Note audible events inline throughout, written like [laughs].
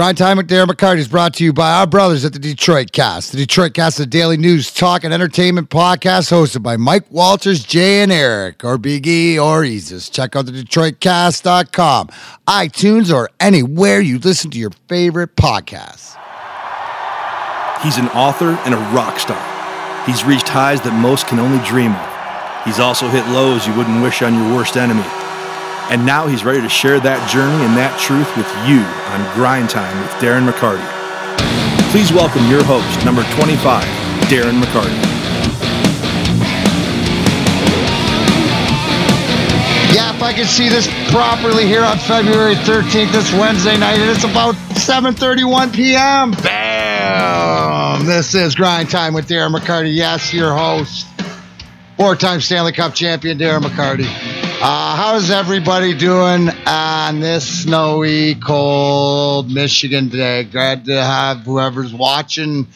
Grind Time with Darren McCarty is brought to you by our brothers at the Detroit Cast. The Detroit Cast is a daily news, talk, and entertainment podcast hosted by Mike Walters, Jay, and Eric, or Big E, or Easus. Check out the DetroitCast.com, iTunes, or anywhere you listen to your favorite podcasts. He's an author and a rock star. He's reached highs that most can only dream of. He's also hit lows you wouldn't wish on your worst enemy. And now he's ready to share that journey and that truth with you on Grind Time with Darren McCarty. Please welcome your host, number 25, Darren McCarty. Yeah, if I can see this properly here on February 13th, this Wednesday night, and it's about 7.31 p.m. Bam! This is Grind Time with Darren McCarty. Yes, your host, four-time Stanley Cup champion Darren McCarty. Uh, how's everybody doing on this snowy, cold Michigan day? Glad to have whoever's watching.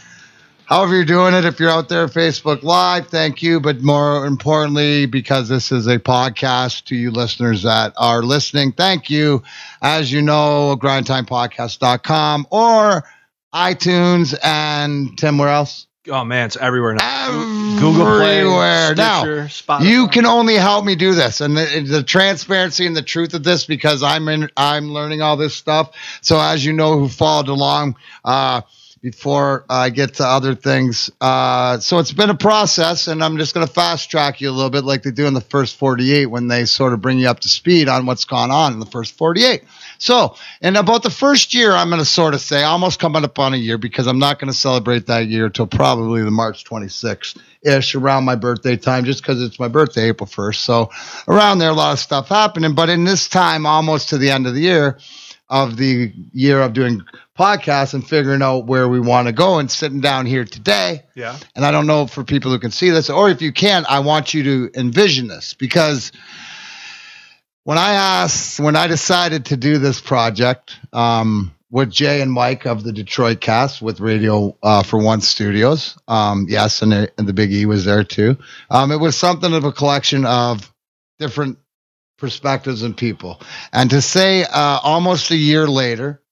However, you're doing it, if you're out there Facebook Live, thank you. But more importantly, because this is a podcast to you listeners that are listening, thank you. As you know, grindtimepodcast.com or iTunes and Tim, where else? Oh man, it's everywhere now. Everywhere. Google Play, Stitcher, now, Spotify. you can only help me do this, and the, the transparency and the truth of this, because I'm in, I'm learning all this stuff. So as you know, who followed along uh, before I get to other things, uh, so it's been a process, and I'm just going to fast track you a little bit, like they do in the first 48 when they sort of bring you up to speed on what's gone on in the first 48. So, in about the first year, I'm going to sort of say almost coming up on a year because I'm not going to celebrate that year until probably the March 26th ish around my birthday time, just because it's my birthday, April 1st. So, around there, a lot of stuff happening. But in this time, almost to the end of the year, of the year of doing podcasts and figuring out where we want to go and sitting down here today. Yeah. And I don't know for people who can see this, or if you can, I want you to envision this because when I asked, when I decided to do this project um, with Jay and Mike of the Detroit cast with Radio uh, for One Studios, um, yes, and, the- and the Big E was there too. Um, it was something of a collection of different perspectives and people. And to say uh, almost a year later,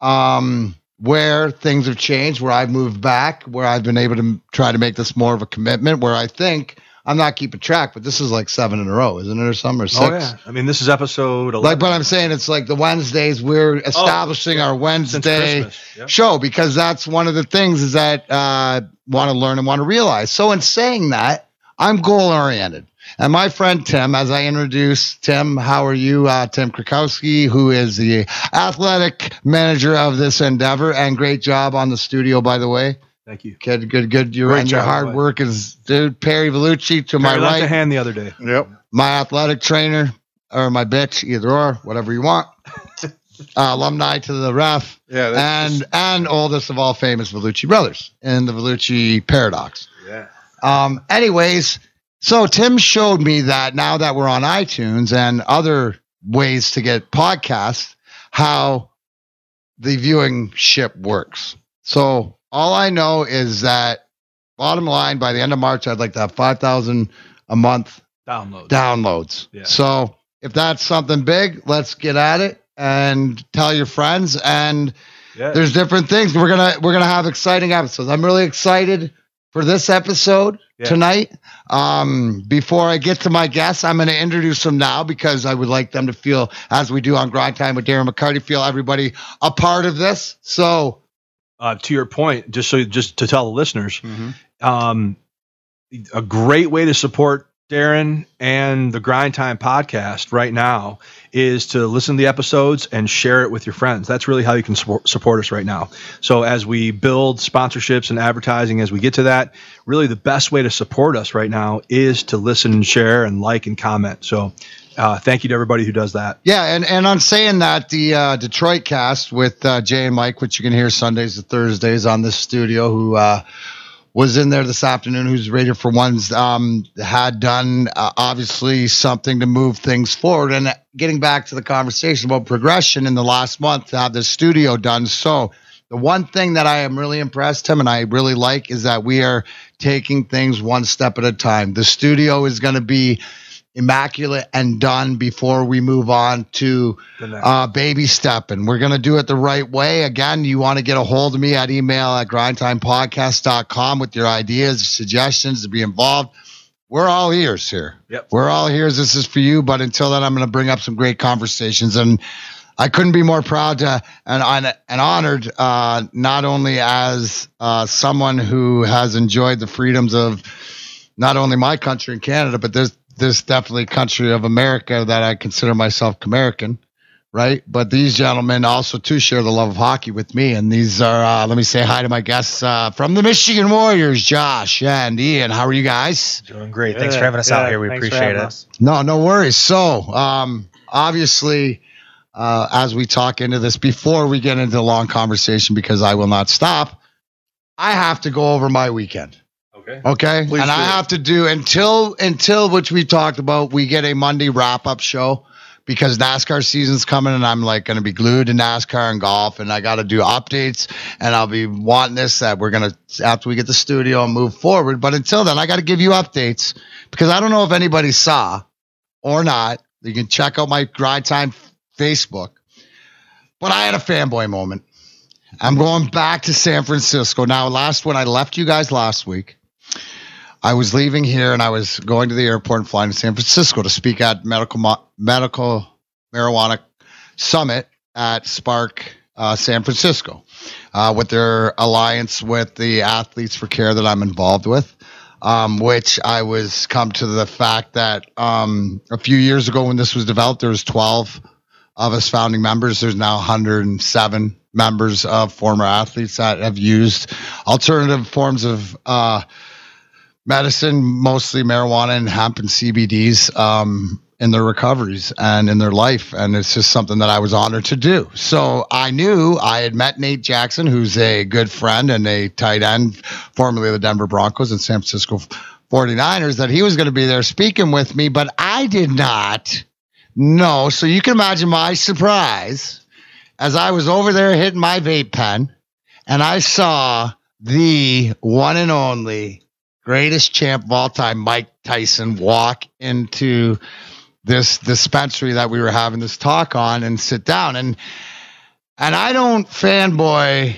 um, where things have changed, where I've moved back, where I've been able to try to make this more of a commitment, where I think I'm not keeping track, but this is like seven in a row, isn't it, or some or six? Oh yeah. I mean, this is episode 11. Like, but I'm saying it's like the Wednesdays we're establishing our Wednesday Christmas. Yep. show because that's one of the things is that uh, want to learn and want to realize. So in saying that, I'm goal oriented. And my friend Tim, as I introduce Tim, how are you? Uh, Tim Krakowski, who is the athletic manager of this endeavor, and great job on the studio, by the way. Thank you. Good, good, good. Your Great and your hard bud. work is, dude. Perry Vellucci to my Perry lent a right, hand the other day. Yep. My athletic trainer or my bitch, either or, whatever you want. [laughs] uh, alumni to the ref. Yeah, that's And and oldest of all famous Vellucci brothers in the Vellucci paradox. Yeah. Um, anyways, so Tim showed me that now that we're on iTunes and other ways to get podcasts, how the viewing ship works. So all I know is that bottom line, by the end of March, I'd like to have 5,000 a month Download. downloads. Yeah. So if that's something big, let's get at it and tell your friends. And yeah. there's different things. We're gonna we're gonna have exciting episodes. I'm really excited for this episode Yeah. tonight. Um, before I get to my guests, I'm gonna introduce them now because I would like them to feel, as we do on Grind Time with Darren McCarty, feel everybody a part of this. So uh, to your point, just so just to tell the listeners, Mm-hmm. um, a great way to support Darren and the Grind Time podcast right now is to listen to the episodes and share it with your friends. That's really how you can support, support us right now. So as we build sponsorships and advertising, as we get to that, really the best way to support us right now is to listen and share and like and comment. So uh, thank you to everybody who does that. Yeah, and, and on saying that, the uh, Detroit cast with uh, Jay and Mike, which you can hear Sundays and Thursdays on this studio, who uh, was in there this afternoon, who's rated for ones, um, had done uh, obviously something to move things forward. And getting back to the conversation about progression in the last month to have the studio done. So the one thing that I am really impressed him and I really like is that we are taking things one step at a time. The studio is going to be immaculate and done before we move on to uh, baby stepping. We're going to do it the right way. Again, you want to get a hold of me at email at grindtimepodcast.com with your ideas, suggestions to be involved. We're all ears here. Yep. We're all ears. This is for you. But until then, I'm going to bring up some great conversations. And I couldn't be more proud to and, and honored, uh, not only as uh, someone who has enjoyed the freedoms of not only my country and Canada, but this this definitely country of America that I consider myself American, right? But these gentlemen also too share the love of hockey with me, and these are uh, let me say hi to my guests uh, from the Michigan Warriors, Josh and Ian. How are you guys? Doing great. Thanks for having us out here. We appreciate it. Us. No, no worries. So, um, obviously. Uh, as we talk into this, before we get into the long conversation, because I will not stop, I have to go over my weekend. Okay. Okay. Please and I have to do until until which we talked about. We get a Monday wrap up show because NASCAR season's coming, and I'm like going to be glued to NASCAR and golf, and I got to do updates, and I'll be wanting this that we're gonna after we get the studio and move forward. But until then, I got to give you updates because I don't know if anybody saw or not. You can check out my Grind Time Facebook, but I had a fanboy moment. I'm going back to San Francisco now. Last when I left you guys last week. I was leaving here and I was going to the airport and flying to San Francisco to speak at medical medical marijuana summit at Spark uh, San Francisco uh, with their alliance with the Athletes for Care that I'm involved with. Um, which I was come to the fact that um, a few years ago when this was developed, there was 12 of us founding members. There's now 107 members of former athletes that have used alternative forms of uh, medicine, mostly marijuana and hemp and CBDs, um, in their recoveries and in their life. And it's just something that I was honored to do. So I knew I had met Nate Jackson, who's a good friend and a tight end, formerly the Denver Broncos and San Francisco 49ers, that he was going to be there speaking with me, but I did not know. So you can imagine my surprise as I was over there hitting my vape pen and I saw the one and only greatest champ of all time, Mike Tyson, walk into this dispensary that we were having this talk on and sit down. And and I don't fanboy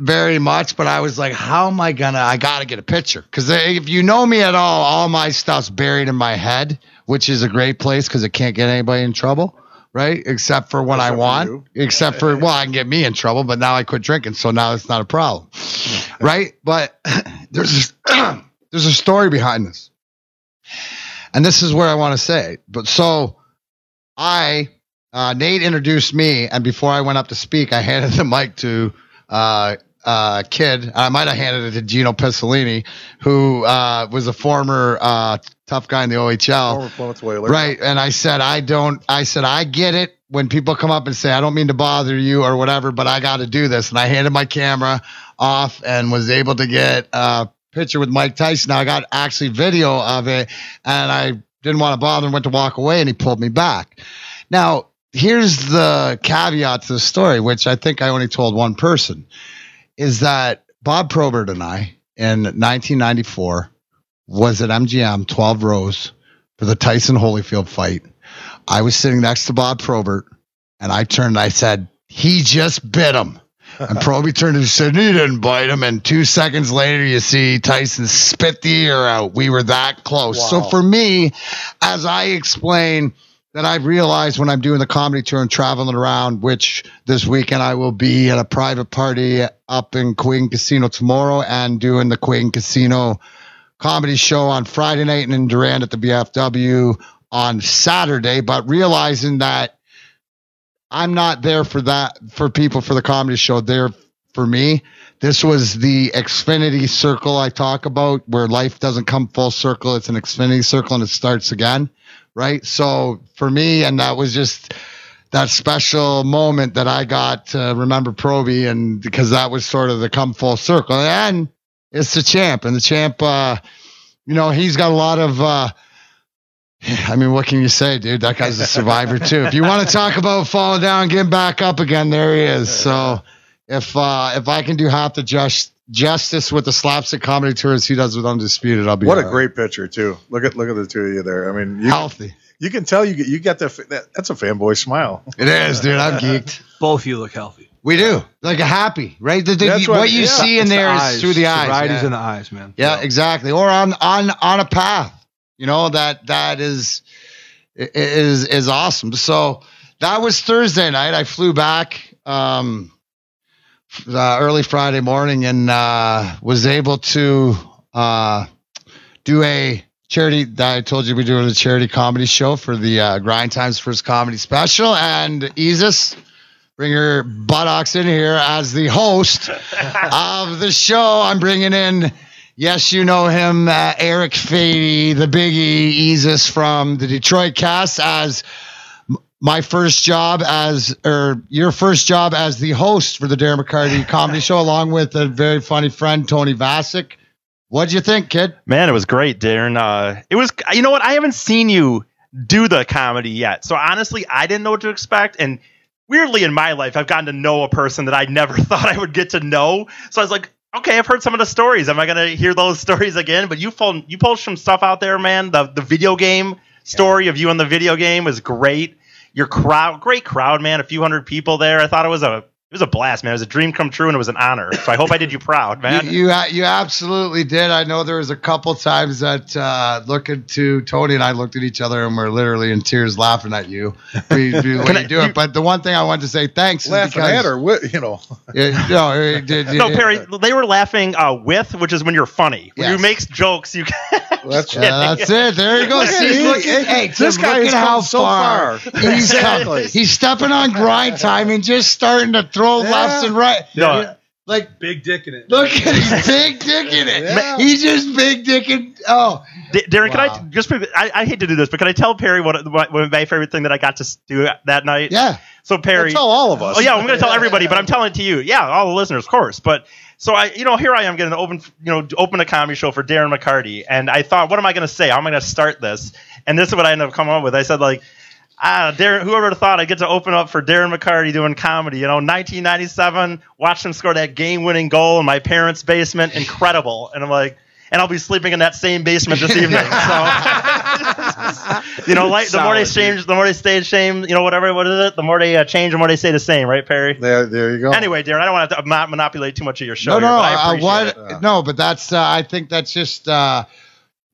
very much, but I was like, how am I gonna? I gotta get a picture because if you know me at all, all my stuff's buried in my head, which is a great place because it can't get anybody in trouble. Right, except for when I Except for want, you. except for well, I can get me in trouble, but now I quit drinking, so now it's not a problem, [laughs] right? But [clears throat] there's [clears throat] there's a story behind this, and this is where I want to say. But so I uh, Nate introduced me, and before I went up to speak, I handed the mic to uh, uh, kid. I might have handed it to Gino Pissolini, who uh, was a former uh, tough guy in the OHL. Former Whaler. Right. And I said, I don't, I said, I get it when people come up and say, I don't mean to bother you or whatever, but I got to do this. And I handed my camera off and was able to get a picture with Mike Tyson. I got actually video of it and I didn't want to bother and went to walk away and he pulled me back. Now, here's the caveat to the story, which I think I only told one person, is that Bob Probert and I in 1994 was at MGM 12 rows for the Tyson Holyfield fight. I was sitting next to Bob Probert and I turned and I said, he just bit him. And Proby turned and said, he didn't bite him. And two seconds later, you see Tyson spit the ear out. We were that close. So for me, as I explain that I've realized when I'm doing the comedy tour and traveling around, which this weekend I will be at a private party up in Queen Casino tomorrow and doing the Queen Casino comedy show on Friday night and in Durand at the VFW on Saturday, but realizing that I'm not there for that for people for the comedy show. There for me. This was the infinity circle I talk about where life doesn't come full circle. It's an infinity circle and it starts again. Right. So for me, and that was just that special moment that I got to remember Proby and because that was sort of the come full circle. And it's the champ and the champ, uh, you know, he's got a lot of, uh, I mean, what can you say, dude? That guy's a survivor too. If you want to talk about falling down, getting back up again, there he is. So if uh, if I can do half the Josh justice with the slapstick comedy tour as he does with Undisputed, I'll be what a right. great picture too. Look at look at the two of you there. I mean, you, healthy. You can tell you you got the that, that's a fanboy smile. It is, dude. I'm geeked. Both of you look healthy. We do like a happy, right? The, the, what, what, you yeah. see in there the is through the eyes. Varieties yeah. in the eyes, man. Yeah, yeah, exactly. Or on on on a path, you know that that is is is awesome. So that was Thursday night. I flew back um, uh, early Friday morning and uh, was able to uh, do a charity that I told you we're doing a charity comedy show for the uh, Grind Times First Comedy Special. And Isis, bring her buttocks in here as the host [laughs] of the show. I'm bringing in, yes, you know him, uh, Eric Fady, the biggie, Isis from the Detroit cast as my first job as or your first job as the host for the Darren McCarty [laughs] comedy show, along with a very funny friend Tony Vasic. What'd you think, kid? Man, it was great, Darren. Uh, it was, you know what? I haven't seen you do the comedy yet, so honestly, I didn't know what to expect. And weirdly, in my life, I've gotten to know a person that I never [laughs] thought I would get to know. So I was like, okay, I've heard some of the stories. Am I gonna hear those [laughs] stories again? But you pulled you pulled some stuff out there, man. The the video game story yeah. of you in the video game was great your crowd, great crowd, man. A few hundred people there. I thought it was a was a blast, man. It was a dream come true, and it was an honor. So I hope I did you proud, man. You you, you absolutely did. I know there was a couple times that uh, looking to Tony and I looked at each other and we're literally in tears laughing at you. We, we [laughs] when you do it. But the one thing I wanted to say thanks laughing because, at her, what, you know. Yeah, no, did, no, Perry. They were laughing uh, with, which is when you're funny. When yes. you make jokes, you. [laughs] that's, yeah, that's it. There you go. See, look, hey, this guy is how so far. far. He's, he's stepping on grind time and just starting to throw throw yeah. left and right. No. Like big dick in it. Look at his big dick in it. Yeah. He's just big dick in. Oh, D- Darren, wow. can I just? I, I hate to do this, but can I tell Perry what, what, what my favorite thing that I got to do that night? Yeah. So Perry, tell all of us. Oh yeah, I'm going to tell everybody, but I'm telling it to you. Yeah, all the listeners, of course. But so I, you know, here I am getting to open, you know, open a comedy show for Darren McCarty, and I thought, what am I going to say? How am I going to start this? And this is what I ended up coming up with. I said like ah, Darren, whoever thought I'd get to open up for Darren McCarty doing comedy. You know, 1997, watch him score that game-winning goal in my parents' basement, incredible. And I'm like, and I'll be sleeping in that same basement this evening. So, [laughs] you know, like the more they change, the more they stay the same. You know, whatever, what is it? The more they uh, change, the more they stay the same, right, Perry? There, there you go. Anyway, Darren, I don't want to manipulate too much of your show. No, no, here, uh, what, no, but that's. Uh, I think that's just. Uh,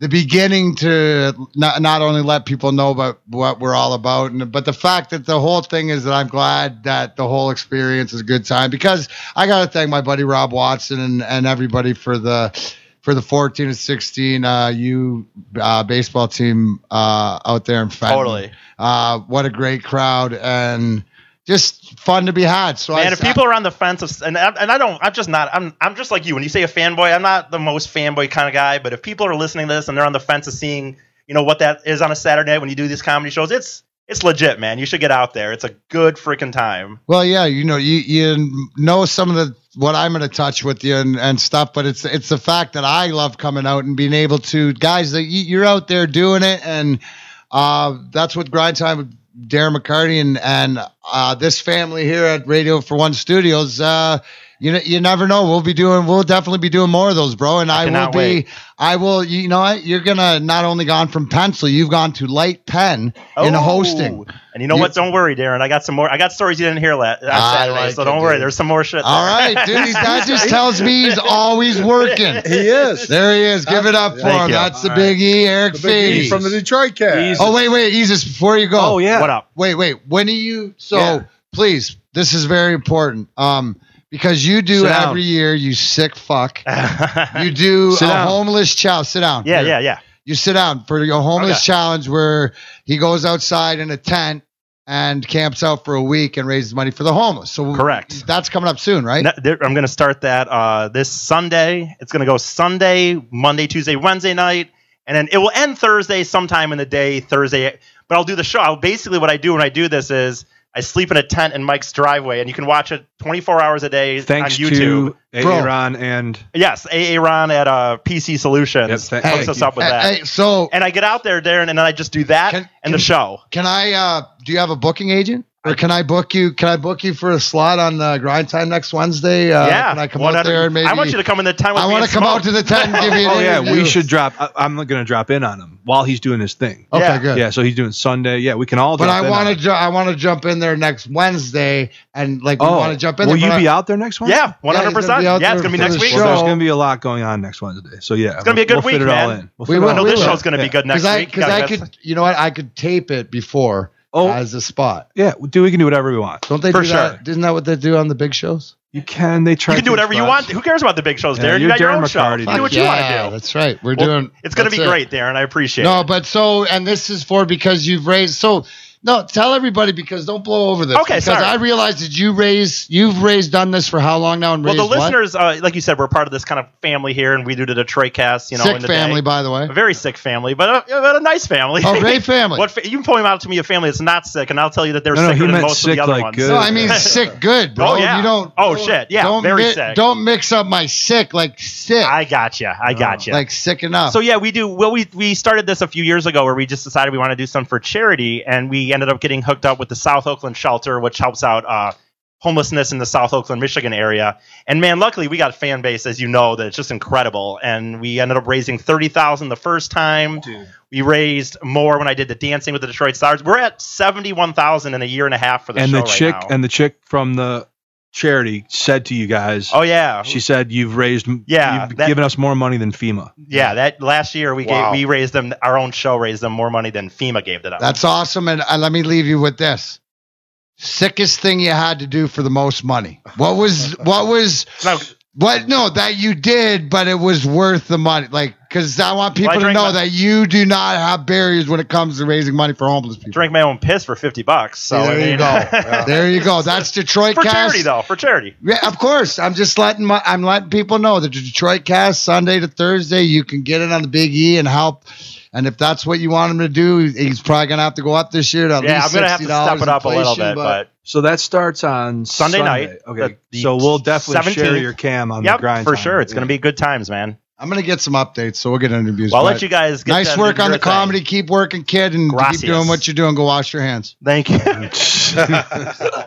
the beginning to not, not only let people know about what we're all about, and, but the fact that the whole thing is that I'm glad that the whole experience is a good time because I got to thank my buddy Rob Watson and, and everybody for the for the 14 and 16 uh, U uh, baseball team uh, out there in Fenton. Totally. Uh, what a great crowd and just fun to be had. So man, I, if people are on the fence, of, and and I don't, I'm just not. I'm I'm just like you. When you say a fanboy, I'm not the most fanboy kind of guy. But if people are listening to this and they're on the fence of seeing, you know, what that is on a Saturday when you do these comedy shows, it's it's legit, man. You should get out there. It's a good freaking time. Well, yeah, you know, you you know some of the what I'm going to touch with you and, and stuff, but it's it's the fact that I love coming out and being able to guys that you're out there doing it, and uh, that's what grind time Darren McCarty and and uh, this family here at Radio for One Studios. Uh, you you never know. We'll be doing. We'll definitely be doing more of those, bro. And I, I will be. Wait. I will. You know what? You're gonna not only gone from pencil, you've gone to light pen oh. in hosting. And you know you, what? Don't worry, Darren. I got some more. I got stories you didn't hear last Saturday, like so don't it, worry. Dude. There's some more shit. There. All right, dude. [laughs] that just tells me he's [laughs] always working. he is. There he is. Give it up for Thank him. You. That's All the Big E, Eric Fady from the Detroit cast. Oh wait, wait, Jesus. Before you go. Oh yeah. What up? Wait, wait. When are you? So yeah. please, this is very important. Um because you do sit every down. year, you sick fuck. [laughs] you do sit a down. homeless challenge. Sit down. Yeah, Here. yeah, yeah. You sit down for your homeless okay. challenge where he goes outside in a tent and camps out for a week and raises money for the homeless. So correct. That's coming up soon, right? I'm going to start that uh, this Sunday. It's going to go Sunday, Monday, Tuesday, Wednesday night, and then it will end Thursday sometime in the day. Thursday, but I'll do the show. I'll, basically, what I do when I do this is I sleep in a tent in Mike's driveway, and you can watch it 24 hours a day Thanks on YouTube. to AA Ron and yes, AA Ron at uh, PC Solutions yep, hooks us up with that. Hey, so and I get out there, Darren, and then I just do that can, and can, the show. Can I? Uh, do you have a booking agent? Or can I book you? Can I book you for a slot on the grind time next Wednesday? Uh, yeah. Can I come out there and maybe? I want you to come in the time. I want to come out to the tent and give [laughs] you. An Oh yeah, we should drop. I, I'm going to drop in on him while he's doing his thing. Okay, Yeah. good. Yeah, so he's doing Sunday. Yeah, we can all. But drop I want to. Ju- I want to jump in there next Wednesday, and like we Oh, want to jump in. will there, you be I- out there next one? Yeah, one Yeah, hundred he's gonna percent. be Yeah, it's gonna be next the week. Well, there's going to be a lot going on next Wednesday. So yeah, It's gonna be a good week, fit man. all in. We'll We fit it will- all I know we this will. show's gonna be good next Because week. because I could, you know what, I could tape it before Oh as a spot. yeah, do we can do whatever we want. Don't they For do that? Isn't that what they do on the big shows? You can. They try. You can do to whatever you want. Who cares about the big shows, Yeah, Darren? you you're got your Darren own show. You do what you want to do. That's right. We're Well, doing. It's gonna be that's it. great, Darren. I appreciate it. No, but so, and this is for because you've raised. So, no, tell everybody because don't blow over this. Okay, because sorry. I realized that you raised, you've raised, done this for how long now? And Well, the raised what? listeners, uh, like you said, we're part of this kind of family here, and we do the Detroit cast. You know, sick in the family, day. by the way. a very sick family, but a, but a nice family. Oh, great family. [laughs] what fa- you can point out to me a family that's not sick, and I'll tell you that they're No, no, sicker he than meant most of the sick other like ones. good. No, I mean [laughs] sick, good, bro. Oh, yeah. You don't. Oh, don't- shit. Yeah, don't very mi- sick. Don't mix up my sick like sick, I got you. I got you. like sick enough. So yeah, we do. Well, we we started this a few years ago, where we just decided we want to do something for charity, and we ended up getting hooked up with the South Oakland Shelter, which helps out uh, homelessness in the South Oakland, Michigan area. And man, luckily we got a fan base, as you know, that it's just incredible. And we ended up raising thirty thousand the first time. We raised more when I did the Dancing with the Detroit Stars. We're at seventy one thousand in a year and a half for the and show the right chick now. and the chick from the charity said to you guys. oh yeah, She said you've raised. Yeah, you've that- given us more money than FEMA. yeah. That last year we Wow. gave we raised them. Our own show raised them more money than FEMA gave to them. That's awesome. And uh, let me leave you with this. Sickest thing you had to do for the most money. What was what was [laughs] no, what no that you did, but it was worth the money. Like because I want people Well, I to know my- that you do not have barriers when it comes to raising money for homeless people. Drink my own piss for 50 bucks. So See, there I you mean, go. [laughs] There you go. That's Detroit Cast. for cast. charity though, for charity. Yeah, of course. I'm just letting my I'm letting people know that the Detroit cast Sunday to Thursday, you can get it on the Big E and help. And if that's what you want him to do, he's probably gonna have to go up this year to at Yeah, I'm gonna have to step it up a little bit, but, So that starts on Sunday night, Okay, the- the so we'll definitely share 17th. your cam on yep, the grind. for time. sure, it's gonna be good times, man. I'm gonna get some updates, so we'll get interviews. Well, I'll let you guys get nice work on your the comedy. thing. Keep working, kid, and Gracias. keep doing what you're doing. Go wash your hands. Thank you. [laughs] [laughs]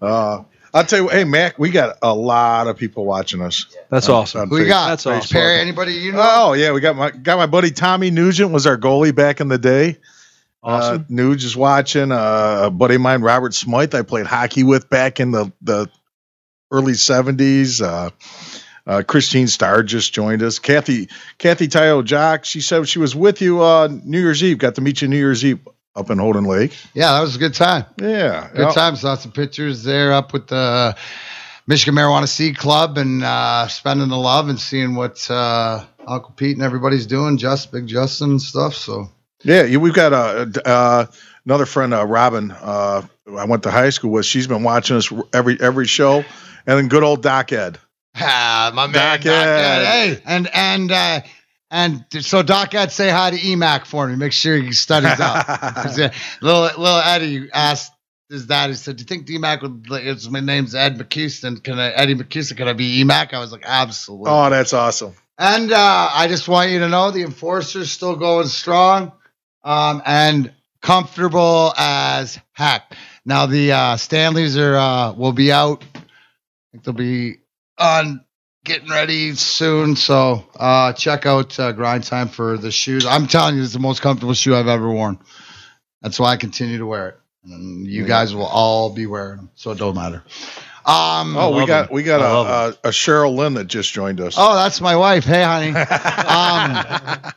Uh, I'll tell you, hey Mac, we got a lot of people watching us. That's on- awesome. on Who you got? That's awesome. Perry, anybody you know? Oh yeah, we got my got my buddy Tommy Nugent was our goalie back in the day. Awesome. Uh, Nuge is watching. Uh, a buddy of mine, Robert Smythe, I played hockey with back in the the early seventies. Uh, uh, Christine Starr just joined us. Kathy Kathy Tayo Jock, she said she was with you uh, New Year's Eve. Got to meet you New Year's Eve up in Houghton Lake. Yeah, that was a good time. Yeah, Good yeah. time. Saw some pictures there up with the Michigan Marijuana Seed Club and uh, spending the love and seeing what uh, Uncle Pete and everybody's doing. Just Big Justin and stuff. So Yeah, we've got uh, uh, another friend, uh, Robin. Uh, I went to high school with. She's been watching us every every show, and then good old Doc Ed. Ah, my man, Doc Doc Ed. Ed. Hey, and and uh, and so Doc Ed, say hi to EMAC for me. Make sure he studies up. [laughs] little little Eddie asked his dad. He said, "Do you think DMAC would? It's, my name's Ed McCuston. Can I Eddie McCuston? Can I be EMAC?" I was like, "Absolutely." Oh, that's awesome. And uh, I just want you to know the enforcer's still going strong um, and comfortable as heck. Now the uh, Stanleys are uh, will be out. I think they'll be on getting ready soon. So uh, check out uh, Grind Time for the shoes. I'm telling you, it's the most comfortable shoe I've ever worn. That's why I continue to wear it. And you guys will all be wearing them, so it don't matter. Um, Oh, we got him. we got a, a, a Cheryl Lynn that just joined us. oh, that's my wife. Hey, honey. [laughs] Um,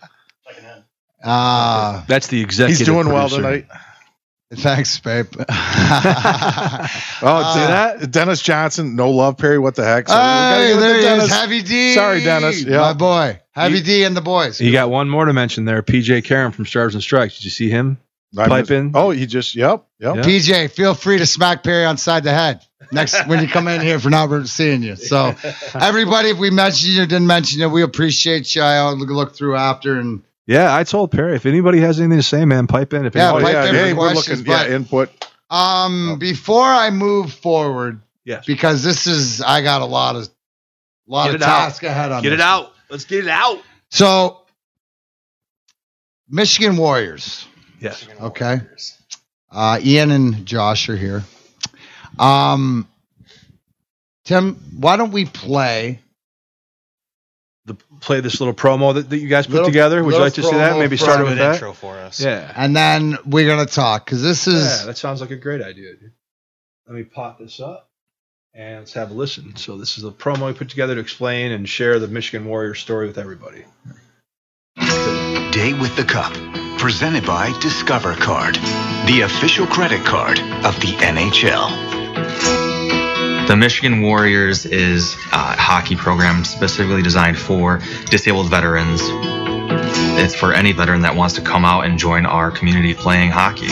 [laughs] uh, That's the executive. He's doing well tonight. Thanks, babe. [laughs] Oh, Uh, that? Dennis Johnson, no love, Perry. What the heck? So Hey, give it to there he is, Dennis. Heavy D. Sorry, Dennis. Yeah. my boy, Heavy You- D and the boys. You got one more to mention there. PJ Karen from Stars and Strikes. Did you see him? I pipe missed- in. Oh, he just yep, yep. Yeah. PJ, feel free to smack Perry on side the head next [laughs] when you come in here for not seeing you. So, [laughs] everybody, if we mentioned you or didn't mention you, we appreciate you. I'll look, look through after and Yeah, I told Perry if anybody has anything to say, man, pipe in. If Yeah, anybody- pipe yeah, in hey, we're questions, looking. Yeah, input. um Oh. before I move forward yes, because this is I got a lot of lot Get of it out. task ahead on get this. it out. Let's get it out. So, Michigan Warriors. Yes. Okay. Uh, Ian and Josh are here. Um, Tim, why don't we play? The, play this little promo that, that you guys put Little- together. Would you like to see that? Maybe start Good with that. intro for us. Yeah. And then we're gonna talk because this is Yeah, that sounds like a great idea, dude. Let me pot this up and let's have a listen. So this is a promo we put together to explain and share the Michigan Warriors story with everybody. Day with the Cup, presented by Discover Card, the official credit card of the NHL. The Michigan Warriors is a hockey program specifically designed for disabled veterans. It's for any veteran that wants to come out and join our community playing hockey.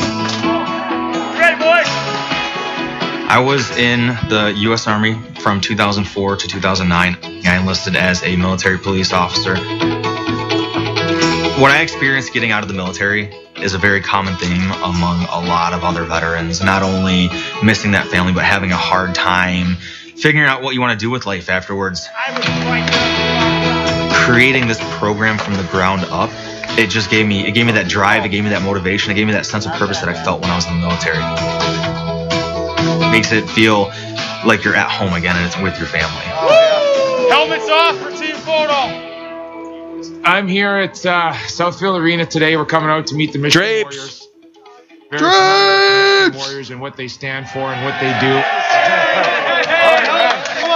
I was in the U.S. Army from 2004 to 2009. I enlisted as a military police officer. What I experienced getting out of the military is a very common theme among a lot of other veterans. Not only missing that family, but having a hard time figuring out what you want to do with life afterwards. Creating this program from the ground up, it just gave me it gave me that drive, it gave me that motivation, it gave me that sense of purpose that I felt when I was in the military. makes it feel like you're at home again and it's with your family. Helmets off for team photo. I'm here at uh, Southfield Arena today. We're coming out to meet the Michigan Drapes. Warriors. Very familiar with the Drapes. Warriors and what they stand for and what they do.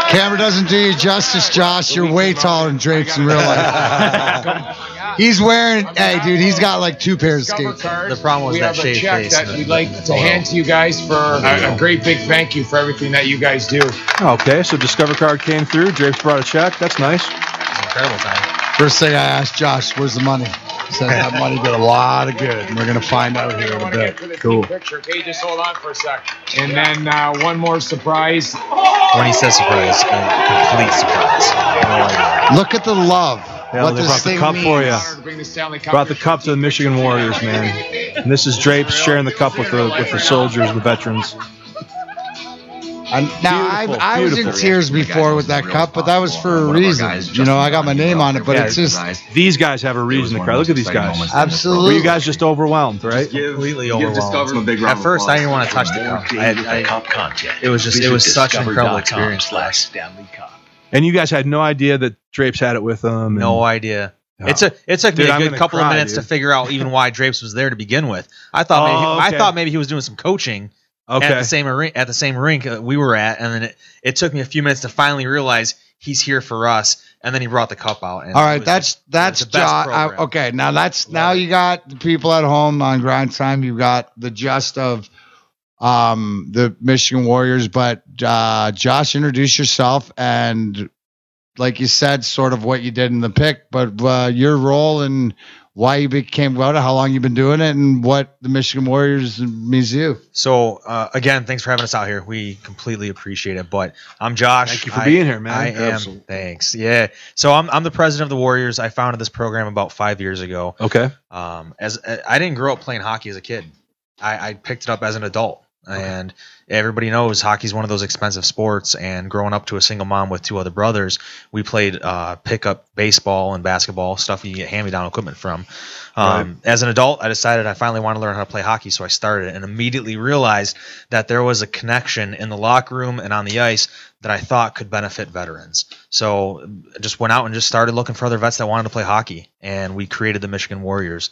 camera doesn't do you justice, Josh. You're way taller than Drapes in real life. [laughs] He's wearing, hey, dude, he's got like two pairs of skates. The problem was we that have a shaved check face that in we'd like to hand to you guys for a, a great big thank you for everything that you guys do. Okay, so Discover Card came through. Drapes brought a check. That's nice. Incredible time. First thing I asked Josh, where's the money? He said that money did a lot of good, and we're gonna find out here in a want to get bit. Cool. picture. Okay, just hold on for a sec. And then uh, one more surprise. When he says surprise, a complete surprise. Look at the love. Yeah, what they this brought the thing cup means. for you. Honor to bring the Stanley Cup Brought the cup to the Michigan. Warriors, man. And this is Drapes sharing the cup with the with the soldiers, the veterans. And now I, Beautiful, I was in tears before with that cup, but that was for a reason. You know, I got my name on it, but it's just These guys have a reason to cry. Look at these guys. Absolutely, Were absolutely. you guys just overwhelmed, right? Completely overwhelmed. At first, I didn't want to touch the cup. I, I, it was just, it was such an incredible experience Last Stanley Cup. And you guys had no idea that Drapes had it with them. No idea. Yeah. It's a it took me Dude, a I'm good couple cry, of minutes dude. to figure out even why Drapes was there to begin with. I thought maybe Oh, I thought maybe he was doing some coaching Okay. at the same arena, at the same rink that we were at, and then it, it took me a few minutes to finally realize he's here for us. And then he brought the cup out. And All was that's that's the best Josh. program. okay, now that's now you got the people at home on grind time. You've got the gist of um the Michigan Warriors, but uh Josh, introduce yourself and like you said, sort of what you did in the pick, but uh, your role and why you became about it, how long you've been doing it, and what the Michigan Warriors means to you. So uh, again, thanks for having us out here. We completely appreciate it. But I'm Josh. Thank you for I- being here, man. I am. Absolutely. Thanks. Yeah. So I'm I'm the president of the Warriors. I founded this program about five years ago. Okay. Um, as I didn't grow up playing hockey as a kid. I, I picked it up as an adult, and everybody knows hockey's one of those expensive sports. And growing up to a single mom with two other brothers, we played uh, pickup baseball and basketball stuff you get hand-me-down equipment from. Um, As an adult, I decided I finally wanted to learn how to play hockey, so I started and immediately realized that there was a connection in the locker room and on the ice that I thought could benefit veterans. So I just went out and just started looking for other vets that wanted to play hockey, and we created the Michigan Warriors.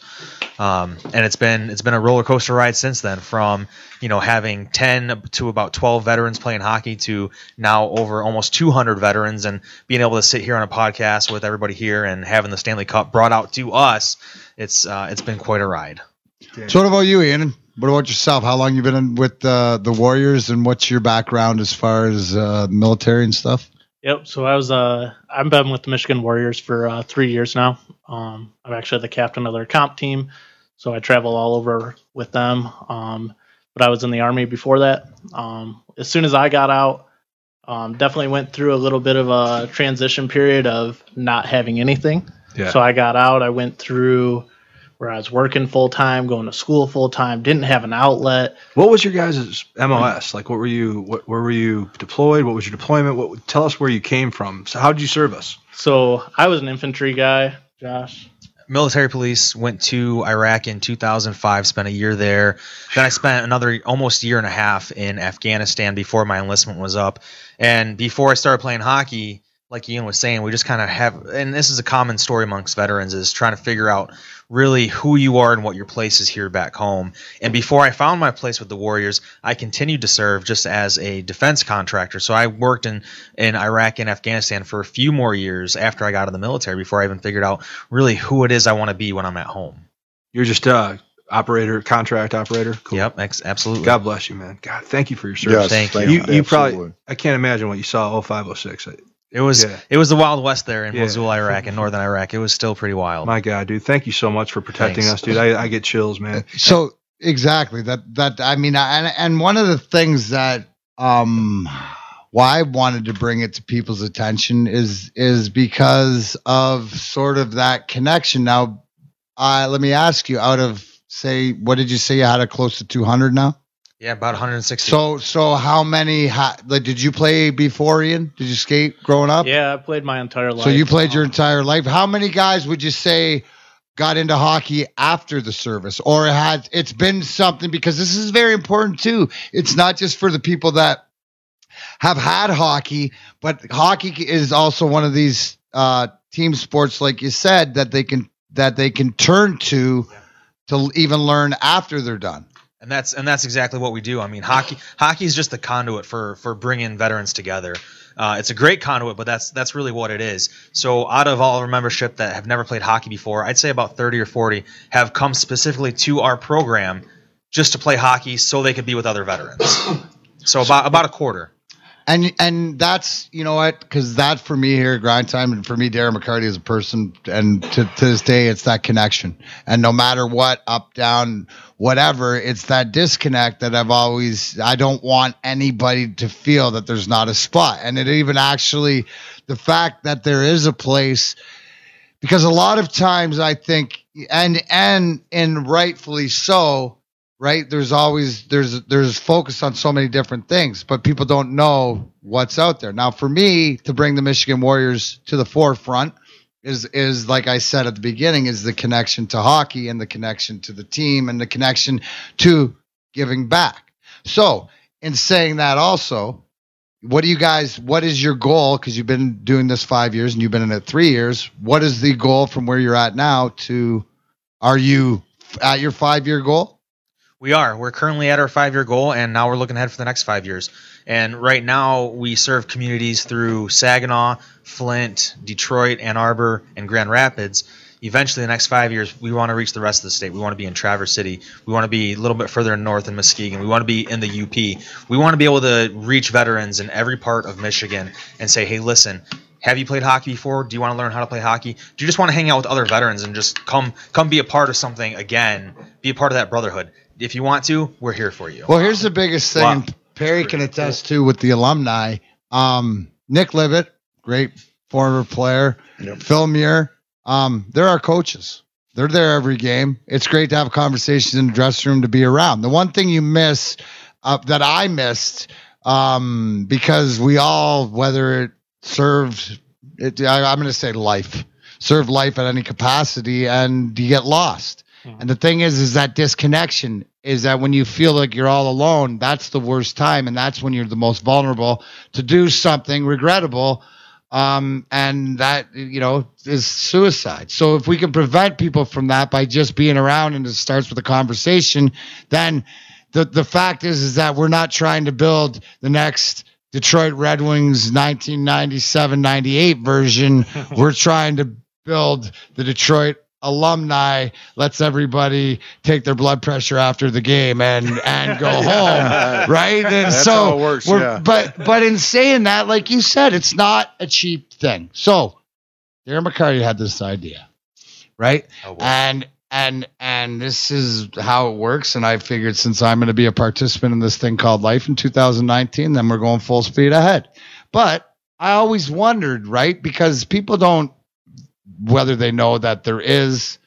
Um, and it's been it's been a roller coaster ride since then. From you know having ten to about twelve veterans playing hockey to now over almost two hundred veterans, and being able to sit here on a podcast with everybody here and having the Stanley Cup brought out to us. It's uh, it's been quite a ride. So, what about you, Ian? What about yourself? How long you been in with uh, the Warriors, and what's your background as far as uh, military and stuff? Yep. So I was uh I've been with the Michigan Warriors for uh, three years now. Um, I'm actually the captain of their comp team, so I travel all over with them. Um, but I was in the army before that. Um, as soon as I got out, um, definitely went through a little bit of a transition period of not having anything. Yeah. So I got out. I went through where I was working full time, going to school full time, didn't have an outlet. What was your guys' MOS? Like, what were you? What, where were you deployed? What was your deployment? What? Tell us where you came from. So, how did you serve us? So I was an infantry guy, Josh. military police. Went to Iraq in 2005. Spent a year there. Then I spent another almost year and a half in Afghanistan before my enlistment was up. And before I started playing hockey, like Ian was saying, we just kind of have, and this is a common story amongst veterans, is trying to figure out really who you are and what your place is here back home. And before I found my place with the Warriors, I continued to serve just as a defense contractor. So I worked in, in Iraq and Afghanistan for a few more years after I got out of the military before I even figured out really who it is I want to be when I'm at home. You're just a operator, contract operator. Cool. Yep, ex- absolutely. God bless you, man. God, thank you for your service. Yes, Thank you. you, you probably. I can't imagine what you saw 0506. It was Yeah. it was the Wild West there in Yeah. Mosul, Iraq, in northern Iraq. It was still pretty wild. My God, dude, thank you so much for protecting Thanks. us, dude. I, I get chills, man. So exactly that that I mean and and one of the things that um why I wanted to bring it to people's attention is is because of sort of that connection. Now, uh, let me ask you, out of say, what did you say you had a close to 200 now? Yeah, about 160. So so how many? Ha- like, did you play before Ian? Did you skate growing up? Yeah, I played my entire life. So you played your entire life. How many guys would you say got into hockey after the service, or had it's been something? Because this is very important too. It's not just for the people that have had hockey, but hockey is also one of these uh, team sports, like you said, that they can that they can turn to to even learn after they're done. And that's and that's exactly what we do. I mean, hockey hockey is just the conduit for for bringing veterans together. Uh, it's a great conduit, but that's that's really what it is. So, out of all of our membership that have never played hockey before, I'd say about 30 or 40 have come specifically to our program just to play hockey, so they could be with other veterans. So about about a quarter. And and that's you know what? Because that for me here Grind Time and for me Darren McCarty is a person and to, to this day it's that connection. And no matter what up down whatever it's that disconnect that I've always I don't want anybody to feel that there's not a spot. And it even actually the fact that there is a place because a lot of times I think and and and rightfully so right? There's always there's there's focus on so many different things but people don't know what's out there. Now for me to bring the michigan warriors to the forefront is is like i said at the beginning is the connection to hockey and the connection to the team and the connection to giving back. So in saying that also what do you guys what is your goal? Because you've been doing this five years and you've been in it three years. What is the goal from where you're at now to are you at your five year goal We are. We're currently at our five year goal, and now we're looking ahead for the next five years. And right now, we serve communities through Saginaw, Flint, Detroit, Ann Arbor, and Grand Rapids. Eventually, the next five years, we want to reach the rest of the state. We want to be in Traverse City. We want to be a little bit further north in Muskegon. We want to be in the UP. We want to be able to reach veterans in every part of Michigan and say, hey, listen, have you played hockey before? Do you want to learn how to play hockey? Do you just want to hang out with other veterans and just come come be a part of something again? Be a part of that brotherhood. If you want to, we're here for you. Well, here's the biggest thing, Wow. Perry can attest to with the alumni. Um, Nick Libett, great former player, Phil Muir, um, they're our coaches. They're there every game. It's great to have conversations in the dressing room to be around. The one thing you miss uh, that I missed um, because we all, whether it served, it, I, I'm going to say life, serve life at any capacity, and you get lost. And the thing is, is that disconnection is that when you feel like you're all alone, that's the worst time, and that's when you're the most vulnerable to do something regrettable, um, and that you know is suicide. So if we can prevent people from that by just being around, and it starts with a conversation, then the the fact is is that we're not trying to build the next Detroit Red Wings 1997-98 version. [laughs] we're trying to build the Detroit alumni lets everybody take their blood pressure after the game and and go [laughs] home right? And That's so how it works, yeah. but but in saying that like you said it's not a cheap thing. So Darren McCarty had this idea right? Oh, boy. and and and this is how it works. And i figured since i'm going to be a participant in this thing called life in 2019 then we're going full speed ahead. But i always wondered right? Because people don't whether they know that there is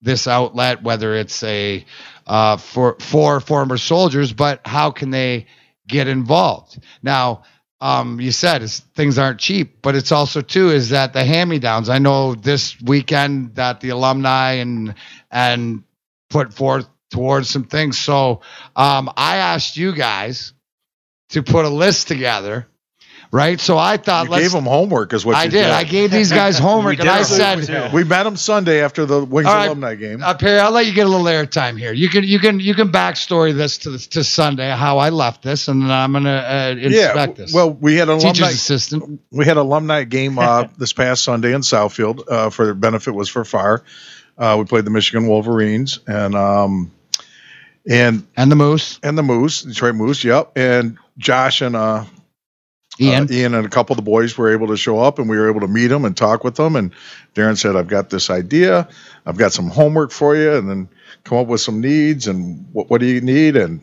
this outlet whether it's a uh, for for former soldiers but how can they get involved now um, you said things aren't cheap, but it's also too is that the hand-me-downs. I know this weekend that the alumni and and put forth towards some things. So um, I asked you guys to put a list together, right? So I thought You let's. gave them homework, is what I you did. I gave these guys [laughs] homework, and I said, We met them Sunday after the Wings right. alumni game. Uh, Perry, I'll let you get a little airtime here. You can you can you can backstory this to to Sunday how I left this, and then I'm gonna uh, inspect this. Well, we had an teacher's alumni assistant. we had alumni game uh, [laughs] this past Sunday in Southfield. Uh, for their benefit was for FAR. Uh, we played the Michigan Wolverines and um, and and the Moose and the Moose, Detroit Moose. Yep. And Josh and uh, Ian. uh, Ian and a couple of the boys were able to show up, and we were able to meet them and talk with them. And Darren said, "I've got this idea. I've got some homework for you, and then come up with some needs and what, what do you need?" And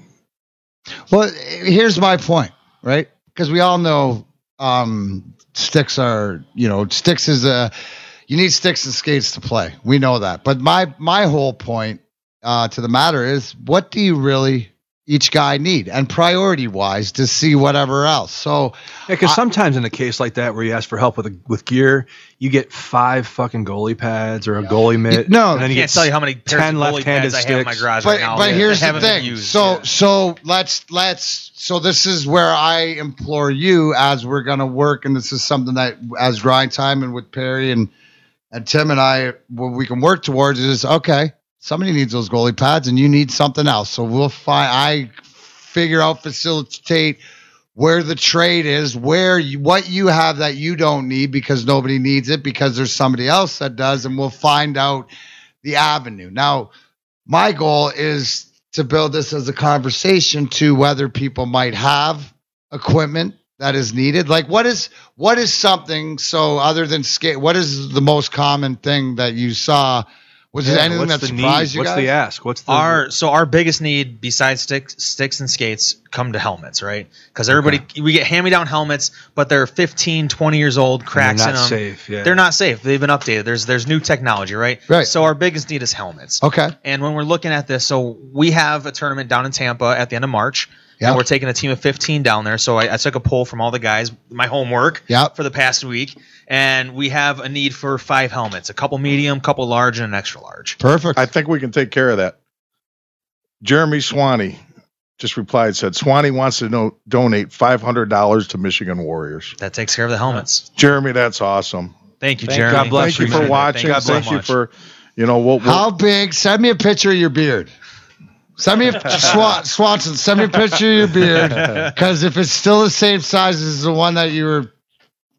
Well, here's my point, right? Because we all know um, sticks are, you know, sticks is a, you need sticks and skates to play. We know that. But my my whole point uh, to the matter is, what do you really each guy need, and priority wise, to see whatever else. So because sometimes in a case like that where you ask for help with with gear, you get five fucking goalie pads or a goalie mitt. No, and then you Can't get tell you how many pairs ten left-handed pads I have in my sticks. garage but right now. but that here's the thing. used. So so let's let's so this is where I implore you as we're gonna work, and this is something that as grind time and with Perry and and Tim and I, what we can work towards is okay. Somebody needs those goalie pads, and you need something else. So we'll find. I figure out facilitate where the trade is, where you, what you have that you don't need because nobody needs it because there's somebody else that does, and we'll find out the avenue. Now, my goal is to build this as a conversation to whether people might have equipment that is needed. Like what is what is something so other than skate? What is the most common thing that you saw? Was there anything what's that the surprised need? you What's guys? the ask? What's the our so our biggest need besides sticks sticks and skates come to helmets right because everybody we get hand me down helmets but they're 15 20 years old cracks not in them safe, yeah. they're not safe they've been updated there's there's new technology right Right. so our biggest need is helmets Okay. and when we're looking at this so we have a tournament down in tampa at the end of march Yeah. and we're taking a team of 15 down there so I, I took a poll from all the guys my homework Yep. for the past week and we have a need for five helmets a couple medium couple large and an extra large Perfect. I think we can take care of that. Jeremy Swanee just replied, said Swanee wants to know, donate five hundred dollars to Michigan Warriors. that takes care of the helmets Jeremy, that's awesome. thank you Thank jeremy God bless Thank you you, for watching. Thank you so Thank you much. for, you know, we'll, we'll- How big? Send me a picture of your beard. Send me a [laughs] Swan, Swanson. Send me a picture of your beard [laughs] because if it's still the same size as the one that you were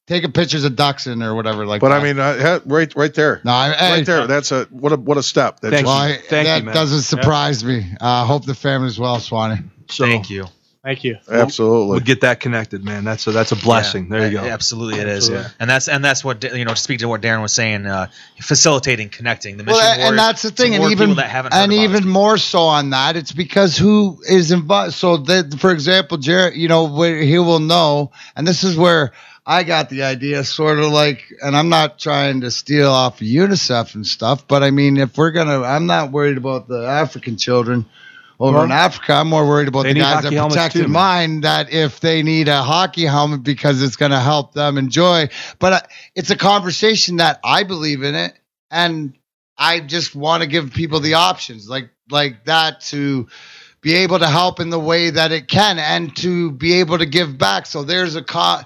taking pictures of ducks in or whatever, like. but that. I mean, uh, right, right there, no, I, hey, right there. That's a what a what a step. That Thank just- Well, I, Thank that you, man. doesn't surprise me. Uh, hope the family's well, Swanee. So thank you Thank you. absolutely. We'll get that connected, man. That's a that's a blessing. Yeah, there you go. a- Absolutely, it is. Absolutely. And that's and that's what you know. To speak to what Darren was saying, uh, facilitating, connecting the mission. Well, Warriors and that's the thing, and even that haven't and even us. more so on that, it's because who is involved. So that, for example, Jared, you know, where he will know, and this is where I got the idea, sort of like, and I'm not trying to steal off of UNICEF and stuff, but I mean, if we're gonna, I'm not worried about the African children. Over in Africa, I'm more worried about the guys that protected too, mine. That if they need a hockey helmet because it's going to help them enjoy, but uh, it's a conversation that I believe in it, and I just want to give people the options like like that to be able to help in the way that it can and to be able to give back. So there's a co-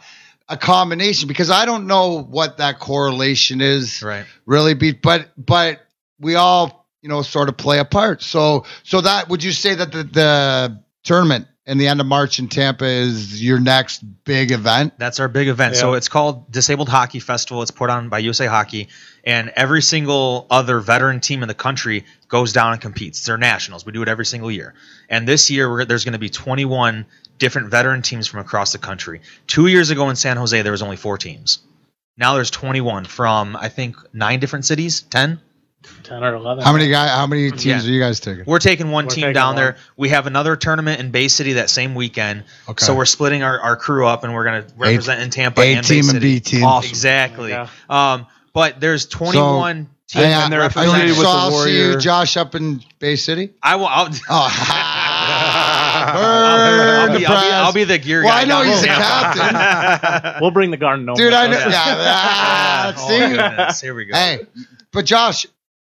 a combination because I don't know what that correlation is right. really be but but we all you know sort of play a part. So so that would you say that the, the tournament in the end of March in Tampa is your next big event? That's our big event. So it's called Disabled Hockey Festival. It's put on by USA Hockey, and every single other veteran team in the country goes down and competes. They're nationals. We do it every single year. And this year, we're, there's going to be 21 different veteran teams from across the country. Two years ago in San Jose, there was only four teams. Now there's 21 from I think nine different cities, 10. Ten or eleven. How many guys? How many teams Yeah. are you guys taking? We're taking one We're team taking down one. there. We have another tournament in Bay City that same weekend. Okay. So we're splitting our, our crew up and we're going to represent in Tampa A and team Bay and City. B team. Awesome. Exactly. Yeah. Um, but there's 21 teams. Hey, uh, and they're so affiliated with the I'll see you, Josh, up in Bay City. I will. I'll, Oh, I'll, Burn be, the I'll, be, press. I'll be the gear Well, guy. I know down he's the there. captain. [laughs] We'll bring the garden gnome. Dude, I know. us. Yeah, ah, [laughs] Oh, see? goodness. Here we go. Hey, but Josh,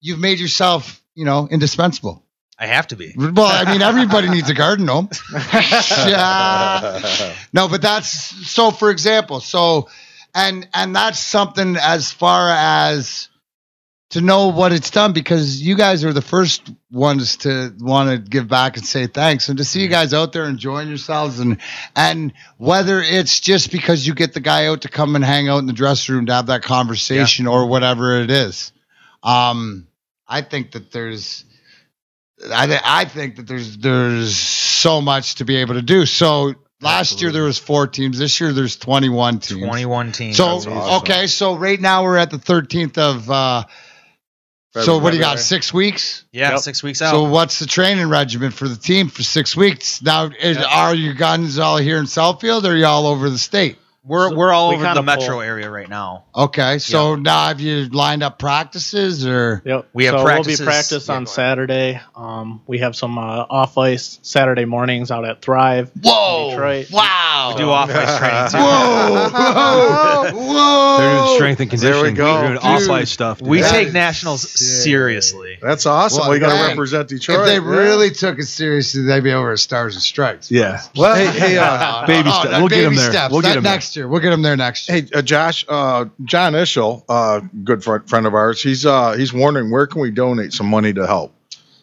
you've made yourself, you know, indispensable. I have to be. Well, I mean, everybody needs a garden gnome. [laughs] Yeah. No, but that's so. For example, so, and and that's something as far as to know what it's done because you guys are the first ones to want to give back and say thanks and to see you guys out there enjoying yourselves and and whether it's just because you get the guy out to come and hang out in the dressing room to have that conversation or whatever it is um i think that there's I, th- I think that there's there's so much to be able to do so last year there was four teams this year there's 21 teams 21 teams. so awesome. okay, so right now we're at the 13th of. uh So what do you got? Six weeks. yeah, Yep. six weeks out. So what's the training regimen for the team for six weeks? Now, is, are your guns all here in Southfield, or are you all over the state? We're So we're all we over the metro pull- area right now. Okay, so now have you lined up practices or? Yep. We have so practices- We'll be practice yeah, on go. Saturday. Um, we have some uh, off ice Saturday mornings out at Thrive. Whoa! Detroit. Wow! We do off ice [laughs] training too. Whoa! Whoa! [laughs] Whoa! They're doing strength and conditioning. There we go. They're doing off-ice stuff. dude. We That take nationals sick. seriously. That's awesome. Well, we got to represent Detroit. If they yeah. really took it seriously, they'd be over at Stars and Stripes. yeah. Well, hey, hey, uh, Baby step- no, we'll get baby 'em there. We'll get That 'em there. next year. We'll get them there next year. hey, uh, Josh, uh, John Ischel, uh, good friend, friend of ours. He's uh, he's wondering where can we donate some money to help.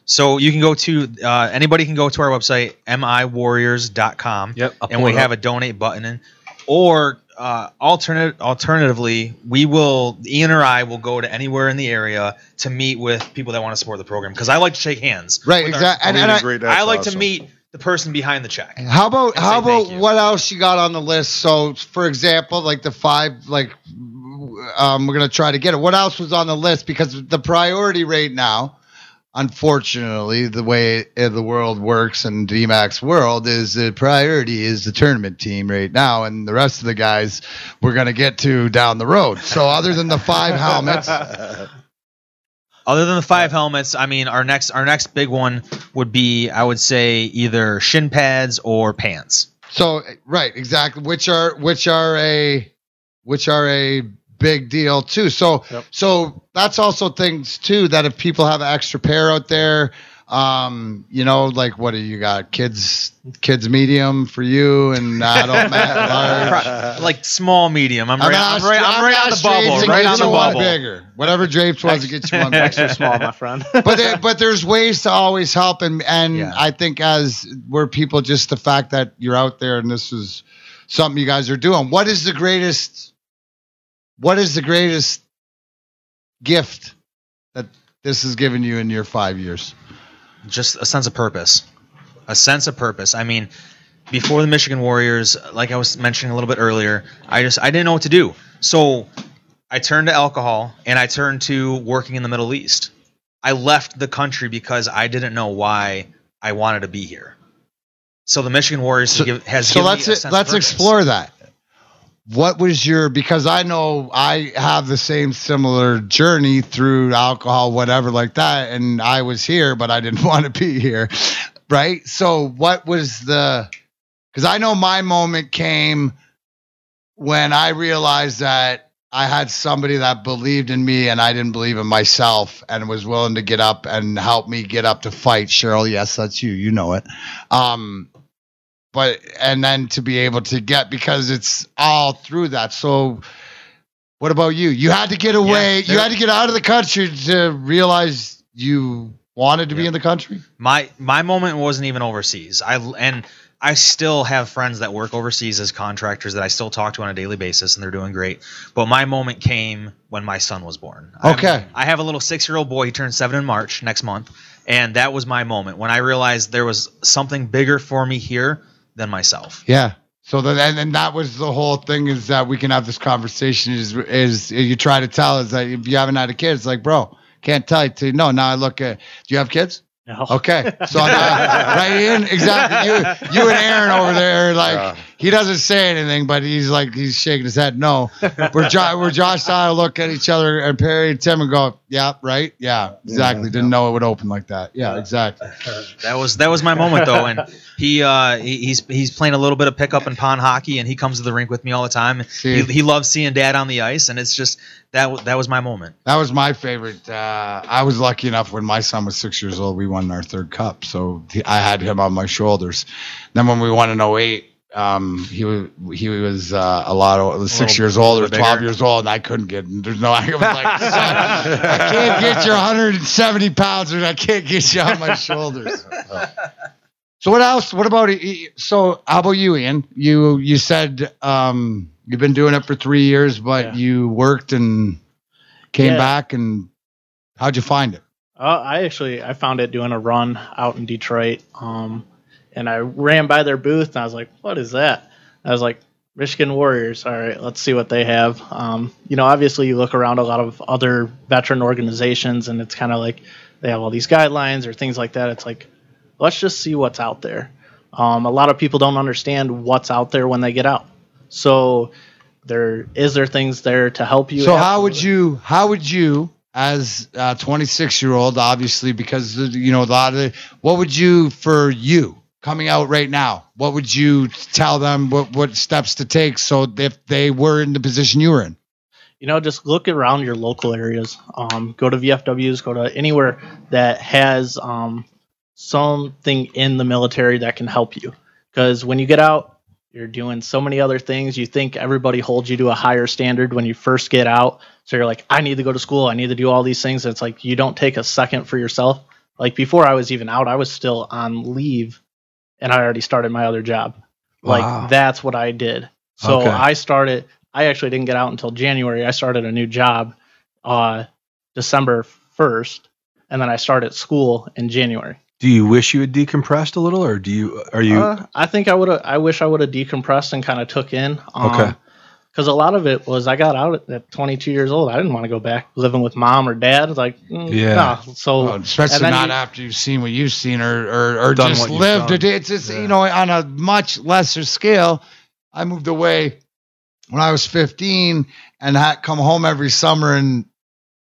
So you can go to uh, anybody can go to our website miwarriors.com. Yep, I'll and we have a donate button in, or uh, alternate alternatively, we will Ian or I will go to anywhere in the area to meet with people that want to support the program because I like to shake hands. Right, with our- exactly. And, and I, great, I like awesome. to meet the person behind the check. How about how about what else you got on the list? So, for example, like the five, like um, we're gonna try to get it. What else was on the list? Because the priority right now, unfortunately, the way the world works and DMAC's world is the priority is the tournament team right now, and the rest of the guys we're gonna get to down the road. So, other than the five [laughs] helmets, Other than the five helmets, I mean, our next our next big one would be, I would say, either shin pads or pants. So right, exactly. Which are which are a which are a big deal too. So Yep. so that's also things too that if people have an extra pair out there, um, you know, like what do you got? Kids kids medium for you and adult ma- large. Like small, medium. I'm right, I'm not right, stra- I'm right on the bubble. Right on the bubble. bigger. Whatever drapes was to get you one bigger. Extra small, my friend. [laughs] but there, but there's ways to always help and and Yeah. I think as we're people just the fact that you're out there and this is something you guys are doing. What is the greatest what is the greatest gift that this has given you in your 5 years? just a sense of purpose a sense of purpose i mean before the michigan warriors like i was mentioning a little bit earlier i just i didn't know what to do so i turned to alcohol and i turned to working in the middle east i left the country because i didn't know why i wanted to be here so the michigan warriors So, give, has so given let's me a sense of let's explore that. What was your because I know I have the same similar journey through alcohol, whatever like that, and I was here, but I didn't [laughs] want to be here, right? So what was the? Because I know my moment came when I realized that I had somebody that believed in me and I didn't believe in myself and was willing to get up and help me get up to fight. Cheryl, yes, that's you. You know it. Um, but and then to be able to get because it's all through that. So, what about you? You had to get away. you there- had to get out of the country to realize you wanted to be in the country. my my moment wasn't even overseas. I and I still have friends that work overseas as contractors that I still talk to on a daily basis, and they're doing great. But my moment came when my son was born. I'm- Okay. I have a little six year old boy. He turns seven in March next month, and that was my moment when I realized there was something bigger for me here than myself. Yeah. So then, and, that was the whole thing is that we can have this conversation. Is is you try to tell us that if you haven't had a kid, it's like, bro, can't tell you. To, no, now I look at. Do you have kids? No. Okay, so uh, [laughs] right in exactly you, you and Aaron over there, like Yeah. He doesn't say anything, but he's like he's shaking his head. No, [laughs] we're jo- we're Josh and I look at each other and Perry and Tim and go, yeah, right, yeah, exactly. Didn't know it would open like that. Yeah, exactly. That was that was my moment though, and he uh he, he's he's playing a little bit of pickup and pond hockey, and he comes to the rink with me all the time. He, he loves seeing Dad on the ice, and it's just that that was my moment. That was my favorite. Uh, I was lucky enough when my son was six years old, we won our third cup. So I had him on my shoulders. Then when we won in 08, um, he was he was uh, a lot of six little- years old or little twelve bigger. years old, and I couldn't get. There's no. [laughs] I was like, son, I can't get your 170 pounds, and I can't get you on my [laughs] shoulders. So what else? What about so? How about you, Ian? You you said um, you've been doing it for three years, but Yeah. you worked and came Yeah. back, and how'd you find it? Uh, I actually I found it doing a run out in Detroit, um, and I ran by their booth and I was like, "What is that?" I was like, "Michigan Warriors." All right, let's see what they have. Um, you know, obviously you look around a lot of other veteran organizations, and it's kind of like they have all these guidelines or things like that. It's like, let's just see what's out there. Um, a lot of people don't understand what's out there when they get out. So, there is there things there to help you. So how would you how would you as a 26 year old obviously because you know a lot of the, what would you for you coming out right now what would you tell them what what steps to take so if they were in the position you were in you know, just look around your local areas. Um, go to VFWs, go to anywhere that has um, something in the military that can help you. Because when you get out, you're doing so many other things. You think everybody holds you to a higher standard when you first get out. So you're like, I need to go to school. I need to do all these things. It's like you don't take a second for yourself. Like before I was even out, I was still on leave and I already started my other job. Wow. Like that's what I did. So Okay. I started. I actually didn't get out until January. I started a new job, uh, December first, and then I started school in January. Do you wish you had decompressed a little, or do you are you Uh, I think I would have. I wish I would have decompressed and kind of took in. Um, Okay. Because a lot of it was I got out at, at 22 years old. I didn't want to go back living with mom or dad. It's Like, mm, Yeah. no. So Well, especially not you- after you've seen what you've seen or or, or Done just lived done. it it's just you know on a much lesser scale i moved away when i was 15 and had come home every summer and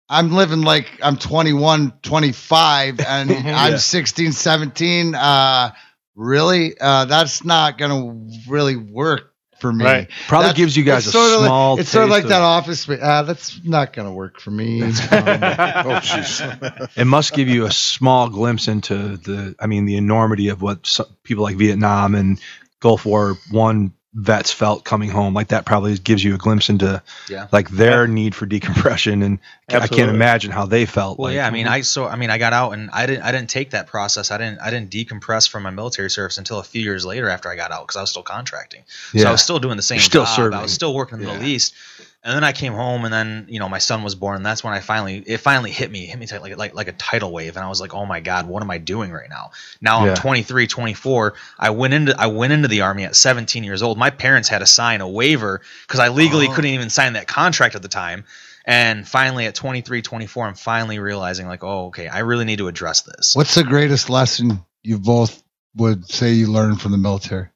i'm living like i'm 21 25 [laughs] and i'm 16 17 uh really uh that's not gonna really work for me Right. probably That's- gives you guys a sort of small like, it's sort of like taste that office spa- uh, that's not gonna work for me [laughs] Oh, jeez. [laughs] it must give you a small glimpse into the i mean the enormity of what some, people like vietnam and gulf war one vets felt coming home like that probably gives you a glimpse into Yeah. like their need for decompression and i can't imagine how they felt Well, like yeah, I mean, hmm. I so I mean, I got out and I didn't I didn't take that process. I didn't I didn't decompress from my military service until a few years later after I got out because I was still contracting. Yeah. So I was still doing the same You're still job. serving. I was still working in the Yeah. Middle East. And then I came home, and then you know my son was born, and that's when I finally it finally hit me, hit me like like like a tidal wave, and I was like, oh my god, what am I doing right now? Now Yeah. I'm 23, 24. I went into I went into the army at 17 years old. My parents had to sign a waiver because I legally Oh. couldn't even sign that contract at the time. And finally, at 23, 24, I'm finally realizing like, oh, okay, I really need to address this. What's the greatest lesson you both would say you learned from the military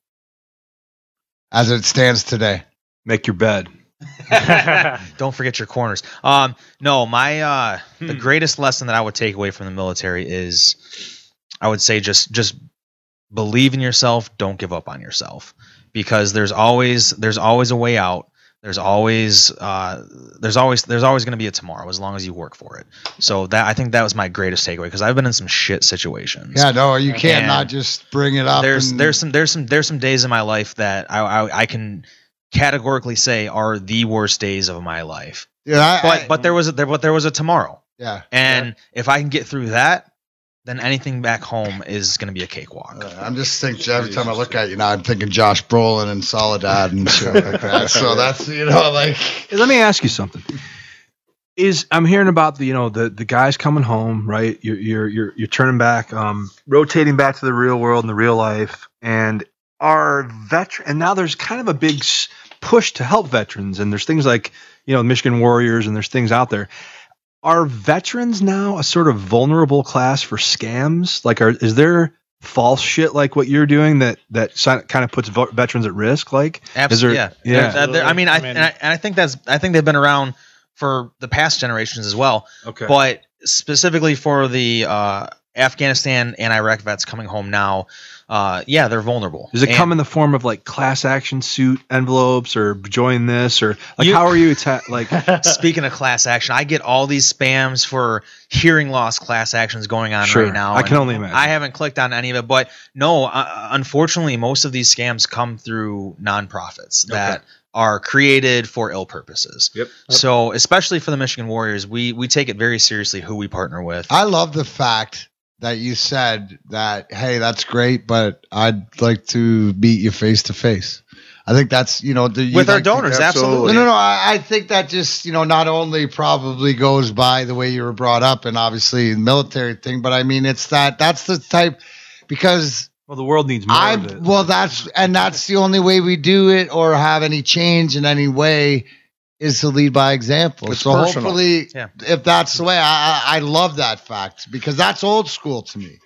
as it stands today? make your bed [laughs] Don't forget your corners. Um, no, my uh, the Hmm. greatest lesson that I would take away from the military is, I would say just just believe in yourself. Don't give up on yourself because there's always there's always a way out. There's always uh, there's always there's always going to be a tomorrow as long as you work for it. So that I think that was my greatest takeaway because I've been in some shit situations. Yeah, no, you can't And not just bring it up. there's and- there's some there's some there's some days in my life that I, I I can categorically say are the worst days of my life. yeah, I, But I- but there was a there but there was a tomorrow, yeah. and if I can get through that, then anything back home is going to be a cakewalk. Uh, I'm just thinking every time I look at you now, I'm thinking Josh Brolin and Soledad and shit like that. [laughs] So that's you know like let me ask you something. Is I'm hearing about the you know the the guys coming home, right? You're you're you're, you're turning back, um, rotating back to the real world and the real life, and our veteran. And now there's kind of a big s- push to help veterans, and there's things like you know Michigan Warriors, and there's things out there. Are veterans now a sort of vulnerable class for scams? Like, are is there false shit like what you're doing that that kind of puts vo- veterans at risk? Like, Absolutely. there- yeah. yeah. They're- they're- I mean, I, I and I and I think that's I think they've been around for the past generations as well. okay. But specifically for the uh, Afghanistan and Iraq vets coming home now, uh, yeah, they're vulnerable. Does it And- come in the form of like class action suit envelopes or join this or like You- how are you atta- like [laughs] Speaking of class action, I get all these spams for hearing loss class actions going on Sure. right now. I can only imagine. I haven't clicked on any of it, but no, uh, unfortunately, most of these scams come through nonprofits that are created for ill purposes. Yep. So, especially for the Michigan Warriors, we we take it very seriously who we partner with. I love the fact that you said that, hey, that's great, but I'd like to meet you face to face. I think that's, you know, the, you with our like to- donors, absolutely. absolutely. No, no, no. I, I think that just, you know, not only probably goes by the way you were brought up and obviously the military thing, but I mean, it's that, that's the type, because well the world needs more I'm, of it. well, that's, and that's the only way we do it or have any change in any way is to lead by example. It's so personal. hopefully, Yeah. if that's the way, I, I, I love that fact because that's old school to me.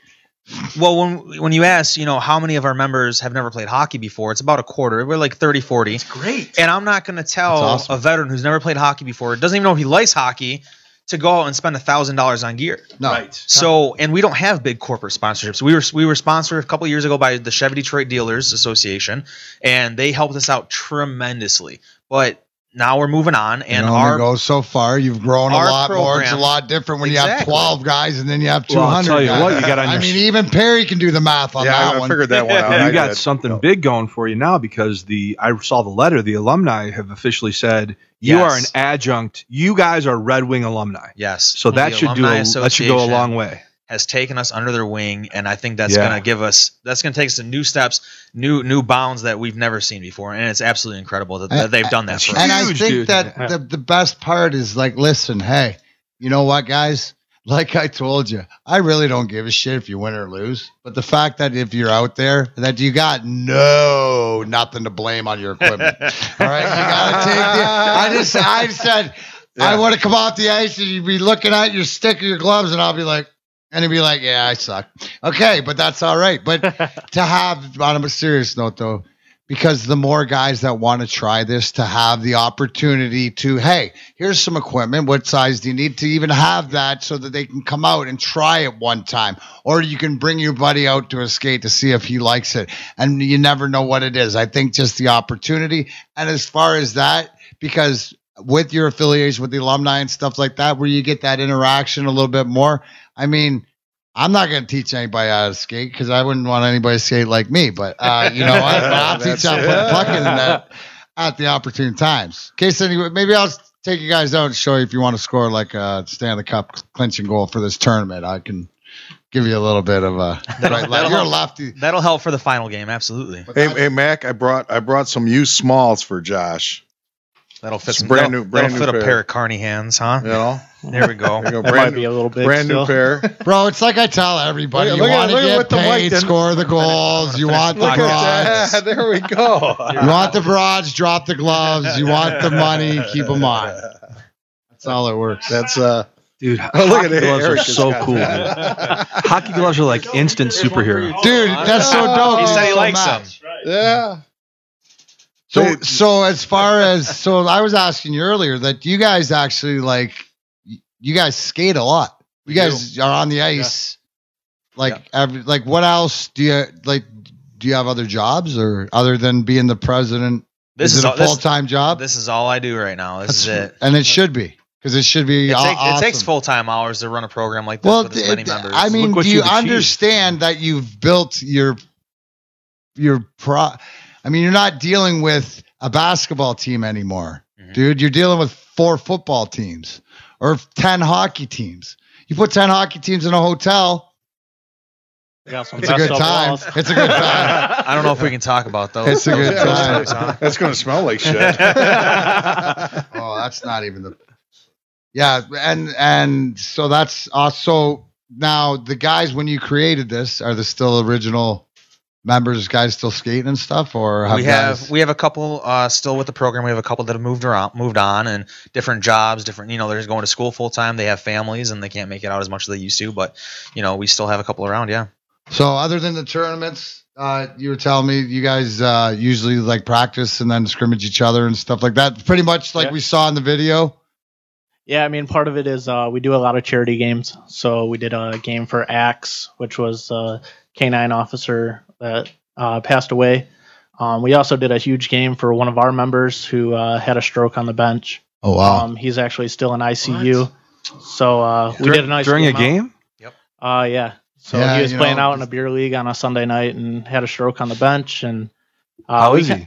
Well, when when you ask, you know, how many of our members have never played hockey before, it's about a quarter. We're like 30, 40. great. And I'm not going to tell awesome. a veteran who's never played hockey before, doesn't even know if he likes hockey, to go out and spend $1,000 on gear. No. Right. So, and we don't have big corporate sponsorships. We were we were sponsored a couple years ago by the Chevy Detroit Dealers Association, and they helped us out tremendously. But now we're moving on, and it only our goes so far. You've grown a our lot more. It's a lot different when you have 12 guys and then you have 200 Well, I'll tell you guys. what, you got on I your- mean, even Perry can do the math on yeah, that I one. figured that one [laughs] out. I you got did. something big going for you now because the I saw the letter. The alumni have officially said you Yes. are an adjunct. You guys are Red Wing alumni. yes, So that the should do Alumni a, that should go a long way. Has taken us under their wing, and I think that's Yeah. going to give us that's going to take us to new steps, new new bounds that we've never seen before, and it's absolutely incredible that, that they've done that for us. and I think dude. that Yeah. the, the best part is like, listen, hey, you know what, guys? Like I told you, I really don't give a shit if you win or lose. But the fact that if you're out there, that you got no nothing to blame on your equipment. [laughs] All right, you gotta take the. I just, I said, I want to come off the ice and you'd be looking at your stick or your gloves, and I'll be like, and he'd be like, yeah, I suck. Okay, but that's all right. But [laughs] to have on a serious note though because the more guys that want to try this to have the opportunity to hey here's some equipment. What size do you need? To even have that so that they can come out and try it one time. Or you can bring your buddy out to a skate to see if he likes it. And you never know what it is. I think just the opportunity. And as far as that because with your affiliation with the alumni and stuff like that where you get that interaction a little bit more i mean I'm not going to teach anybody how to skate because I wouldn't want anybody to skate like me. But uh, you know what? [laughs] I'll teach That's how to put the puck in the net at the opportune times. In case anyway, maybe I'll take you guys out and show you if you want to score like a Stanley Cup clinching goal for this tournament. I can give you a little bit of a. [laughs] That'll- right, that'll you're a help. lefty. That'll help for the final game, absolutely. Hey, hey, Mac, I brought I brought some used smalls for Josh. That'll fit It's some brand new- brand that'll new fit a pair. pair of Carney hands, huh? You know, [laughs] There we go. [laughs] there you go, That might brand be a little big. brand new pair. [laughs] Bro, it's like I tell everybody: Look- you look at- want to get what the mic paid, score the goals. You want the [laughs] Look broads. There we go. You want the broads, drop the gloves. You want the money, keep them on. That's all it works. That's uh. Dude, Oh, look hockey at that. gloves Eric are so cool, dude. Hockey gloves are like instant superhero. Dude, that's so dope. He said he So likes mad. them. Yeah. So, so as far as so, I was asking you earlier that you guys actually like, you guys skate a lot. You guys are on the ice, like every, like what else do you like? Do you have other jobs or other than being the president? This is is it all- a full time job? This is all I do right now. This is it. and it should be because it should be. It, aw- take- it takes full time hours to run a program like this Well, with as many it- members. I mean, do you you've achieved. understand that you've built your your pro? I mean, you're not dealing with a basketball team anymore, Mhm. dude. You're dealing with four football teams or ten hockey teams. You put ten hockey teams in a hotel, We got it's a good time. balls. It's a good time. I don't know if we can talk about those. It's a good time. times, huh? That's gonna smell like shit. [laughs] oh, that's not even the. Yeah, and and so that's uh, also now the guys when you created this are the still original members, guys still skating and stuff, or have we guys- have we have a couple uh, still with the program. We have a couple that have moved around, moved on, and different jobs, different. You know, they're just going to school full time. They have families and they can't make it out as much as they used to. But you know, we still have a couple around. Yeah. So other than the tournaments, uh, you were telling me you guys uh, usually like practice and then scrimmage each other and stuff like that. Pretty much like Yeah. we saw in the video. Yeah, I mean, part of it is uh, we do a lot of charity games. So we did a game for Axe, which was a canine officer that uh, passed away. Um, we also did a huge game for one of our members who uh, had a stroke on the bench. Oh wow! Um, he's actually still in ICU. So uh, we Dur- did a nice during a game. out. game. Uh, yeah. So Yeah, he was playing know, out in a beer league on a Sunday night and had a stroke on the bench. And uh, How we is he?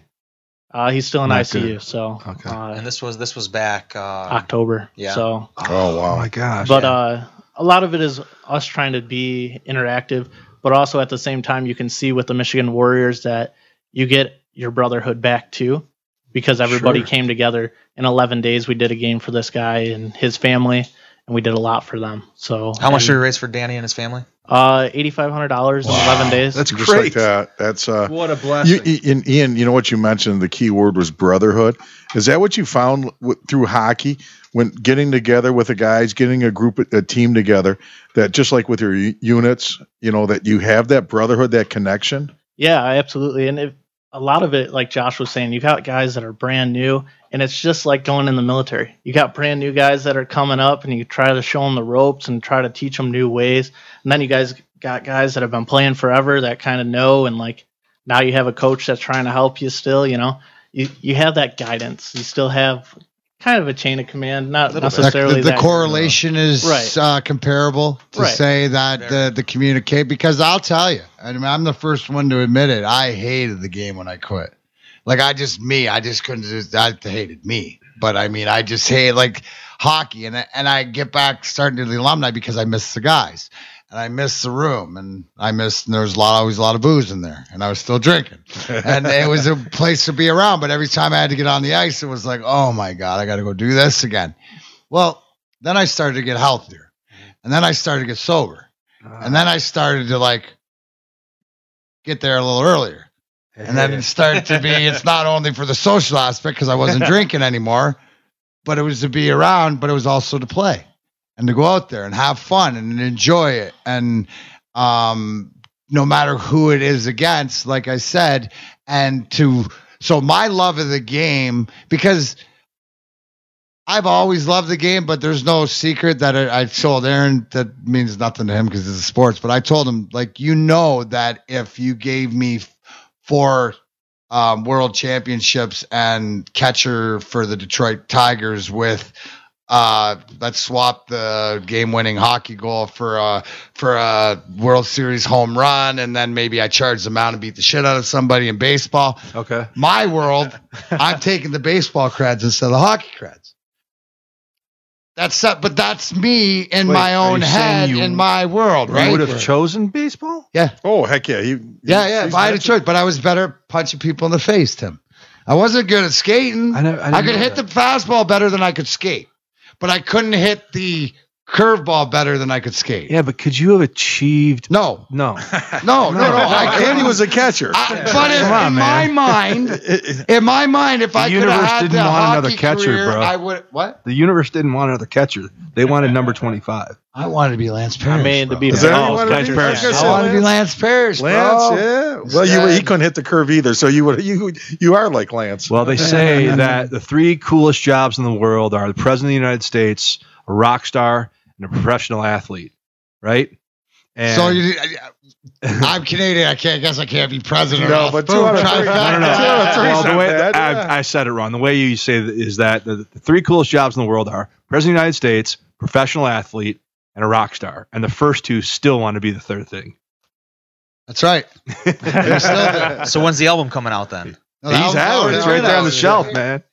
Uh, he's still in Not ICU. good. So Okay. uh, And this was this was back. Uh, October. yeah. So Oh, wow. my gosh! but uh, a lot of it is us trying to be interactive, but also at the same time, you can see with the Michigan Warriors that you get your brotherhood back too, because everybody Sure. came together. In 11 days, we did a game for this guy and his family, and we did a lot for them. So How much did we raise for Danny and his family? Uh, $8,500 in 11 days. That's Just great. like that. That's uh, what a blessing. You, blessing. Ian, Ian, you know what you mentioned? The key word was brotherhood. Is that what you found w- through hockey when getting together with the guys, getting a group, a team together? That just like with your u- units, you know, that you have that brotherhood, that connection. Yeah, absolutely. And if, a lot of it, like Josh was saying, you've got guys that are brand new, and it's just like going in the military. You got brand new guys that are coming up, and you try to show them the ropes and try to teach them new ways. And then you guys got guys that have been playing forever that kind of know, and like now you have a coach that's trying to help you still. You know, you you have that guidance. You still have kind of a chain of command, not The, necessarily the, the that- correlation is Right. uh, comparable to Right. say that the, the communicate because I'll tell you, I mean, I'm the first one to admit it. I hated the game when I quit. Like I just me, I just couldn't. Just, I hated me, but I mean, I just hate like hockey, and I- and I get back starting to the alumni because I miss the guys, and I miss the room, and I miss. And there was a lot, always a lot of booze in there, and I was still drinking, [laughs] and it was a place to be around. But every time I had to get on the ice, it was like, oh my god, I got to go do this again. Well, then I started to get healthier, and then I started to get sober, and ah. then I started to like get there a little earlier. And then it started to be, it's not only for the social aspect because I wasn't [laughs] drinking anymore, but it was to be around, but it was also to play and to go out there and have fun and enjoy it. And um, no matter who it is against, like I said, and to, so my love of the game, because I've always loved the game, but there's no secret that I, I told Aaron that means nothing to him because it's sports. But I told him, like, you know, that if you gave me four um, world championships and catcher for the Detroit Tigers with, uh, let's swap the game-winning hockey goal for a for a World Series home run, and then maybe I charge them out and beat the shit out of somebody in baseball. okay. My world, I'm taking the baseball creds instead of the hockey creds. That's that, but that's me in Wait, my own head you- in my world, right? You would have chosen baseball. Yeah. Oh heck yeah! He, yeah, yeah. If I had a choice, but I was better at punching people in the face, Tim. I wasn't good at skating. I, never, I, I, could hit that. the fastball better than I could skate, but I couldn't hit the curveball better than I could skate. Yeah, but could you have achieved? No, No. [laughs] no, no, no. I Andy couldn't. was a catcher. I, but in, on, in man. my mind, [laughs] in my mind, if The I could have had didn't the want another catcher, career, bro. I would. What? The universe didn't want another catcher. They wanted number 25. I wanted to be Lance Parrish. I mean, to be Is that fair, oh, wanted to Lance be? Parrish. Like I I said, wanted to be Lance. Lance Parrish, bro. Lance, yeah. Well, you he couldn't hit the curve either, so you would you you are like Lance. Well, they say that the three coolest jobs in the world are the president of the United States, a rock star, and a professional athlete, right? And So you, [laughs] I'm Canadian. I can't guess I can't be president. No, of but two out of three. no, no, no. Two out of three Well, the not way bad, yeah. I, I said it wrong. The way you say that is that the, the three coolest jobs in the world are president of the United States, professional athlete, and a rock star. And the first two still want to be the third thing. That's right. [laughs] They're still there. So when's the album coming out then? No, He's that had was it. It's right there on the shelf, man.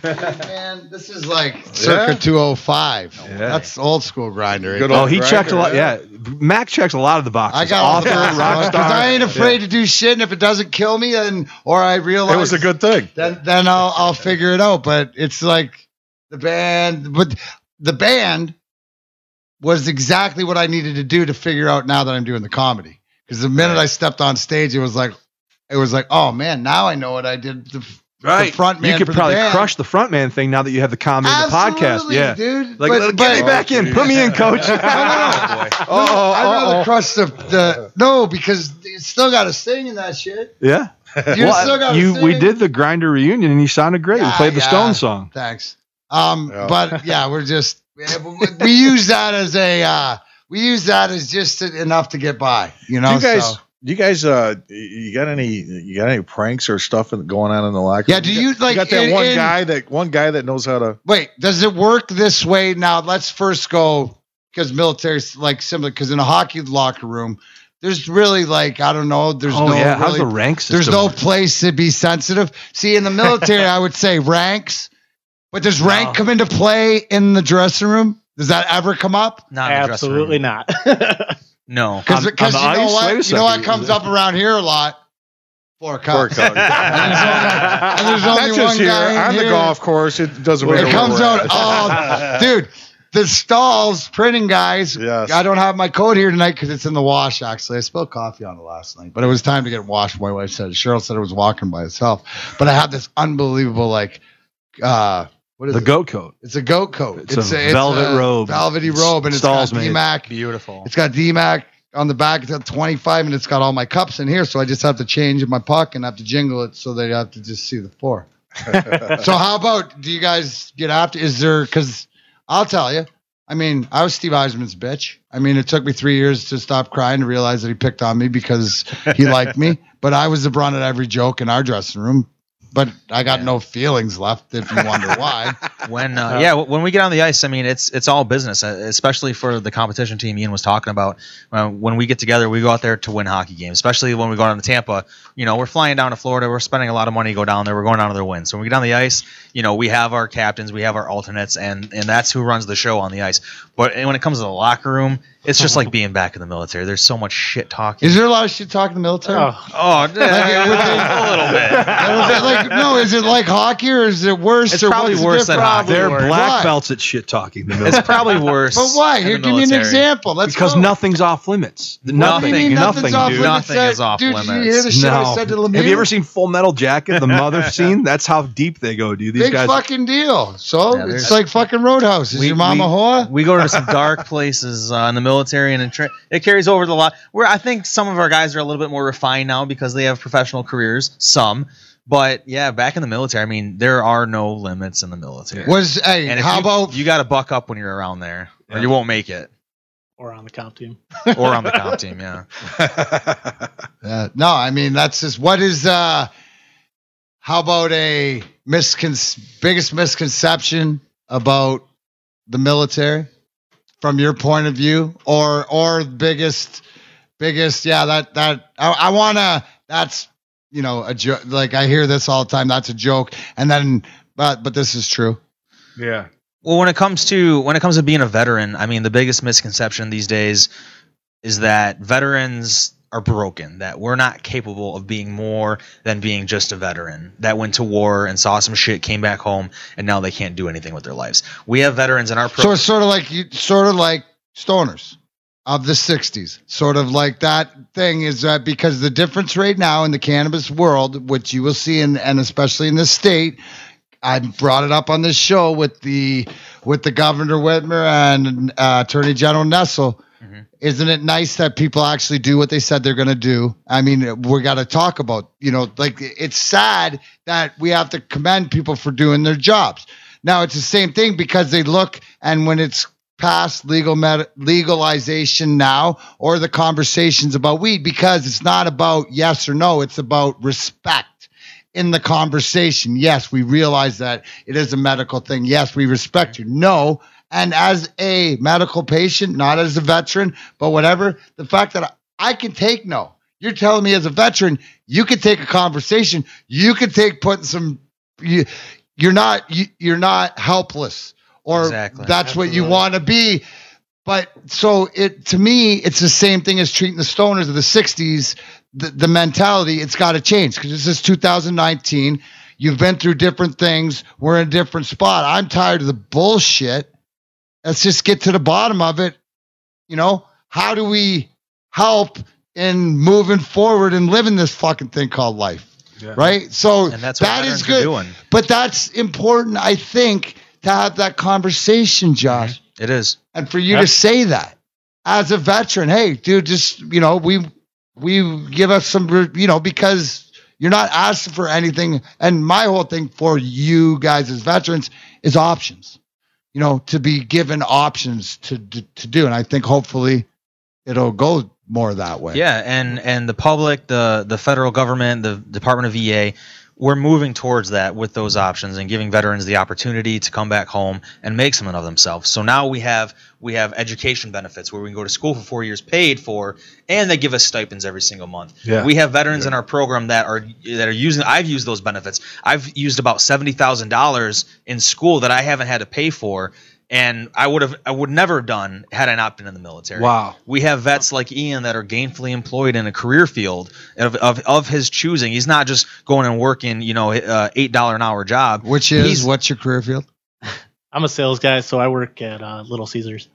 [laughs] Man, this is like circa Yeah. 205. Yeah. That's old school grinder. Good there. Oh, he grinder, checks a lot. yeah. Yeah, Mac checks a lot of the boxes. I got all author, the rock because star. I ain't afraid to do shit, and if it doesn't kill me, and or I realize It was a good thing. then then I'll I'll figure it out. But it's like the band, but the band was exactly what I needed to do to figure out now that I'm doing the comedy. Because the minute I stepped on stage, it was like, it was like, oh man, now I know what I did to, Right. front man you could for the probably crush the front man thing now that you have the comedy in the podcast. Yeah. dude. Like, But- get but- me back in. Put me in, [laughs] coach. Oh, Oh, I'd oh, rather oh. crush the, the no because you still got to sing in that shit. yeah. You Well, still got to you sing. we did the grinder reunion and you sounded great. we played the yeah. Stone song. Thanks. Um, Yeah. but yeah, we're just we use that as a uh, we use that as just enough to get by. You know, you guys, so- you guys, uh, you got any, you got any pranks or stuff in- going on in the locker? Yeah, room? do got- you, like, got that in- one in- guy that one guy that knows how to? Wait, does it work this way now? Let's first go because military's like similar. Because in a hockey locker room, there's really like I don't know. There's Oh no yeah, how's really- the ranks. There's no work? place to be sensitive. See, in the military, [laughs] I would say ranks, but does rank No. come into play in the dressing room? Does that ever come up? Not in the dressing room. Absolutely not. [laughs] No. Because On- because on you know ice? Wait a what you know what comes up around here a lot. Four Four cups. cups. [laughs] And there's only, and there's only one here guy in on the golf course. It doesn't matter. It comes out. Oh, [laughs] dude, the stalls printing guys. Yes. I don't have my coat here tonight because it's in the wash. Actually, I spilled coffee on it last night, but it was time to get washed. My wife said. Cheryl said it was walking by itself, but I have this unbelievable like. uh what is the it? goat coat. It's a goat coat. It's a velvet robe. velvety robe, and it's Stalls got made. DMAC. Beautiful. It's got DMAC on the back. It's got 25, and it's got all my cups in here. So I just have to change in my puck and have to jingle it so they have to just see the four. [laughs] so how about do you guys get after? Is there because I'll tell you. I mean, I was Steve Yzerman's bitch. I mean, it took me three years to stop crying to realize that he picked on me because he liked me. [laughs] But I was the brunt of every joke in our dressing room. But I got no feelings left. If you wonder [laughs] why. when uh, yeah when we get on the ice i mean it's it's all business uh, especially for the competition team ian was talking about uh, when we get together we go out there to win hockey games especially when we go down to tampa you know we're flying down to florida we're spending a lot of money to go down there we're going down to their win so when we get on the ice you know we have our captains we have our alternates and and that's who runs the show on the ice but when it comes to the locker room it's just like [laughs] being back in the military there's so much shit talking Is there a lot of shit talking in the military? Oh, oh Like, would they- a little bit it like no? Is it like hockey or is it worse? It's or probably what's worse than hockey. They're Why? black belts at shit talking. It's probably worse But why? in Here, the give me an example. Let's because go. nothing's off limits. What do you Nothing. nothing, nothing's off dude. limits? Nothing is off dude, Did you hear the shit I No. said to Lemieux? Have you ever seen Full Metal Jacket, the mother [laughs] scene? That's how deep they go, dude. These Big guys. fucking deal. So Yeah, it's like fucking Roadhouse. Is We- your mama we- whore? We go to some dark places uh, in the military, and it, tra- it carries over to the lot. Where I think some of our guys are a little bit more refined now because they have professional careers. Some, but yeah, back in the military, I mean, there are no limits in the military. Was hey? and how you, about you got to buck up when you're around there, or Yeah. you won't make it, or on the comp team. [laughs] or on the comp team. Yeah, [laughs] Uh, no, I mean that's just what is. uh How about a miscon- biggest misconception about the military from your point of view, or or biggest biggest? Yeah, that that I, I wanna. That's you know a joke. Like I hear this all the time. That's a joke, and then but but this is true. yeah. Well, when it comes to when it comes to being a veteran, I mean, the biggest misconception these days is that veterans are broken, that we're not capable of being more than being just a veteran that went to war and saw some shit, came back home, and now they can't do anything with their lives. We have veterans in our So it's sort of like you, sort of like stoners of the '60s. Sort of like that thing is that because the difference right now in the cannabis world, which you will see in and especially in this state, I brought it up on this show with the with the Governor Whitmer and uh, Attorney General Nessel. Isn't it nice that people actually do what they said they're going to do? I mean, we got to talk about, you know, like it's sad that we have to commend people for doing their jobs. Now it's the same thing because they look and when it's past legal med- legalization now or the conversations about weed because it's not about yes or no, it's about respect in the conversation. Yes, we realize that it is a medical thing. Yes, we respect you. No, and as a medical patient, not as a veteran, but whatever, the fact that I can take no. You're telling me as a veteran, you could take a conversation. You could take putting some. You, you're not. You, you're not helpless, or Exactly. that's what you want to be. But so it to me, it's the same thing as treating the stoners of the '60s. The, the mentality, it's got to change because this is 2019. You've been through different things. We're in a different spot. I'm tired of the bullshit. Let's just get to the bottom of it. You know, how do we help in moving forward and living this fucking thing called life? Yeah. right? So And that's what that is good. doing. But that's important, I think, to have that conversation, mm-hmm. Josh, It is. and for you Yep. to say that as a veteran. Hey, dude, just you know, we we give us some, you know, because you're not asking for anything. And my whole thing for you guys as veterans is options. You know, to be given options to to, to do, and I think hopefully it'll go more that way. Yeah, and and the public, the the federal government, the Department of VA, we're moving towards that with those options and giving veterans the opportunity to come back home and make something of themselves. So now we have we have education benefits where we can go to school for four years paid for, and they give us stipends every single month. Yeah. We have veterans in our program that are that are using. I've used those benefits. I've used about seventy thousand dollars in school that I haven't had to pay for. And I would have, I would never have done had I not been in the military. Wow. We have vets like Ian that are gainfully employed in a career field of, of, of his choosing. He's not just going and working, you know, uh, eight dollar an hour job. Which is He's- what's your career field? [laughs] I'm a sales guy, so I work at uh, Little Caesars.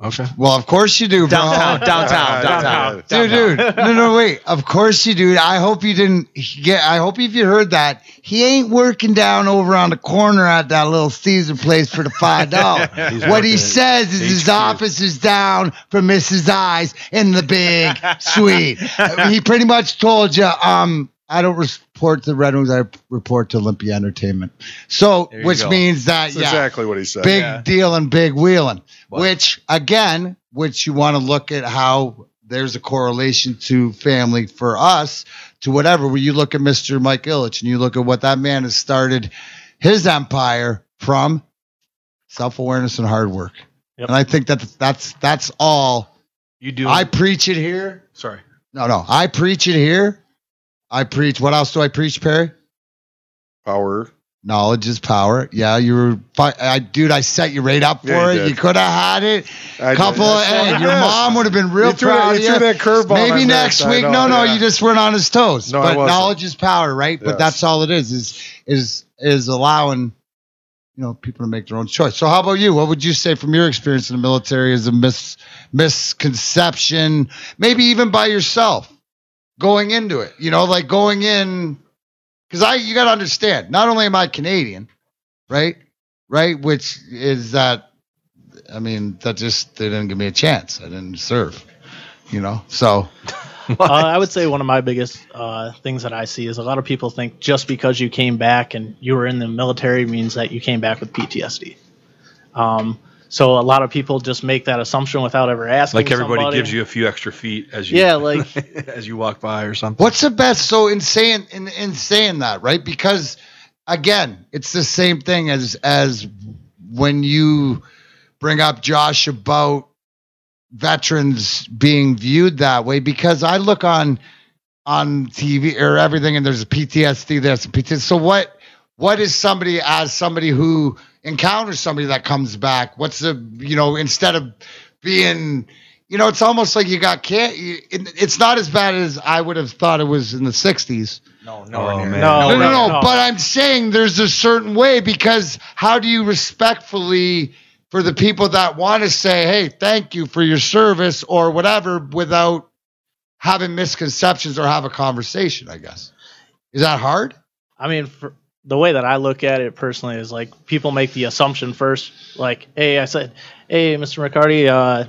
Okay. Well, of course you do, bro. Downtown, [laughs] downtown, downtown. Dude, dude, no, no, wait. Of course you do. I hope you didn't get. I hope if you heard that, he ain't working down over on the corner at that little Caesar place for the five dollars. [laughs] What he says is his office is down from Mrs. Eyes in the big suite. [laughs] he pretty much told you, um, I don't report to Red Wings. I report to Olympia Entertainment. So, which go. means that That's yeah, exactly what he said. big Yeah. deal and big wheeling. What? Which again, which you want to look at how there's a correlation to family for us to whatever. When you look at Mr. Mike Ilitch and you look at what that man has started his empire from self awareness and hard work. Yep. And I think that that's that's all. You do. I preach it here. sorry. No, no, I preach it here. I preach. What else do I preach, Perry? Power. Knowledge is power. Yeah, you were, I, dude. I set you right up for Yeah, you it. did. You could have had it. I couple. Of, hey, your Yes. [laughs] mom would have been real You threw proud of you threw that curveball Maybe next week. know, no, no, yeah. you just weren't on his toes. No, but knowledge is power, right? But that's all it is. Is is is allowing you know people to make their own choice. So how about you? What would you say from your experience in the military is a mis misconception, maybe even by yourself going into it? You know, like going in because I you got to understand. Not only am I Canadian, right? Right, which is that. I mean, that just they didn't give me a chance. I didn't serve. You know, so [laughs] uh, I would say one of my biggest uh, things that I see is a lot of people think just because you came back and you were in the military means that you came back with PTSD. Um, so a lot of people just make that assumption without ever asking. Like everybody somebody. gives you a few extra feet as you Yeah, like [laughs] as you walk by or something. What's the best? So in saying in, in saying that, right? Because again, it's the same thing as as when you bring up Josh about veterans being viewed that way. Because I look on on TV or everything, and there's a PTSD. There's a PTSD. So what? What is somebody as somebody who encounters somebody that comes back? What's the you know instead of being you know, it's almost like you got can't. It, it's not as bad as I would have thought it was in the '60s. No, Oh, man. No, No, no, no. no. But I'm saying there's a certain way because how do you respectfully for the people that want to say, "Hey, thank you for your service" or whatever, without having misconceptions or have a conversation? I guess is that hard? I mean, for, the way that I look at it personally is like people make the assumption first, like, hey, I said, hey, Mr. McCarty, uh,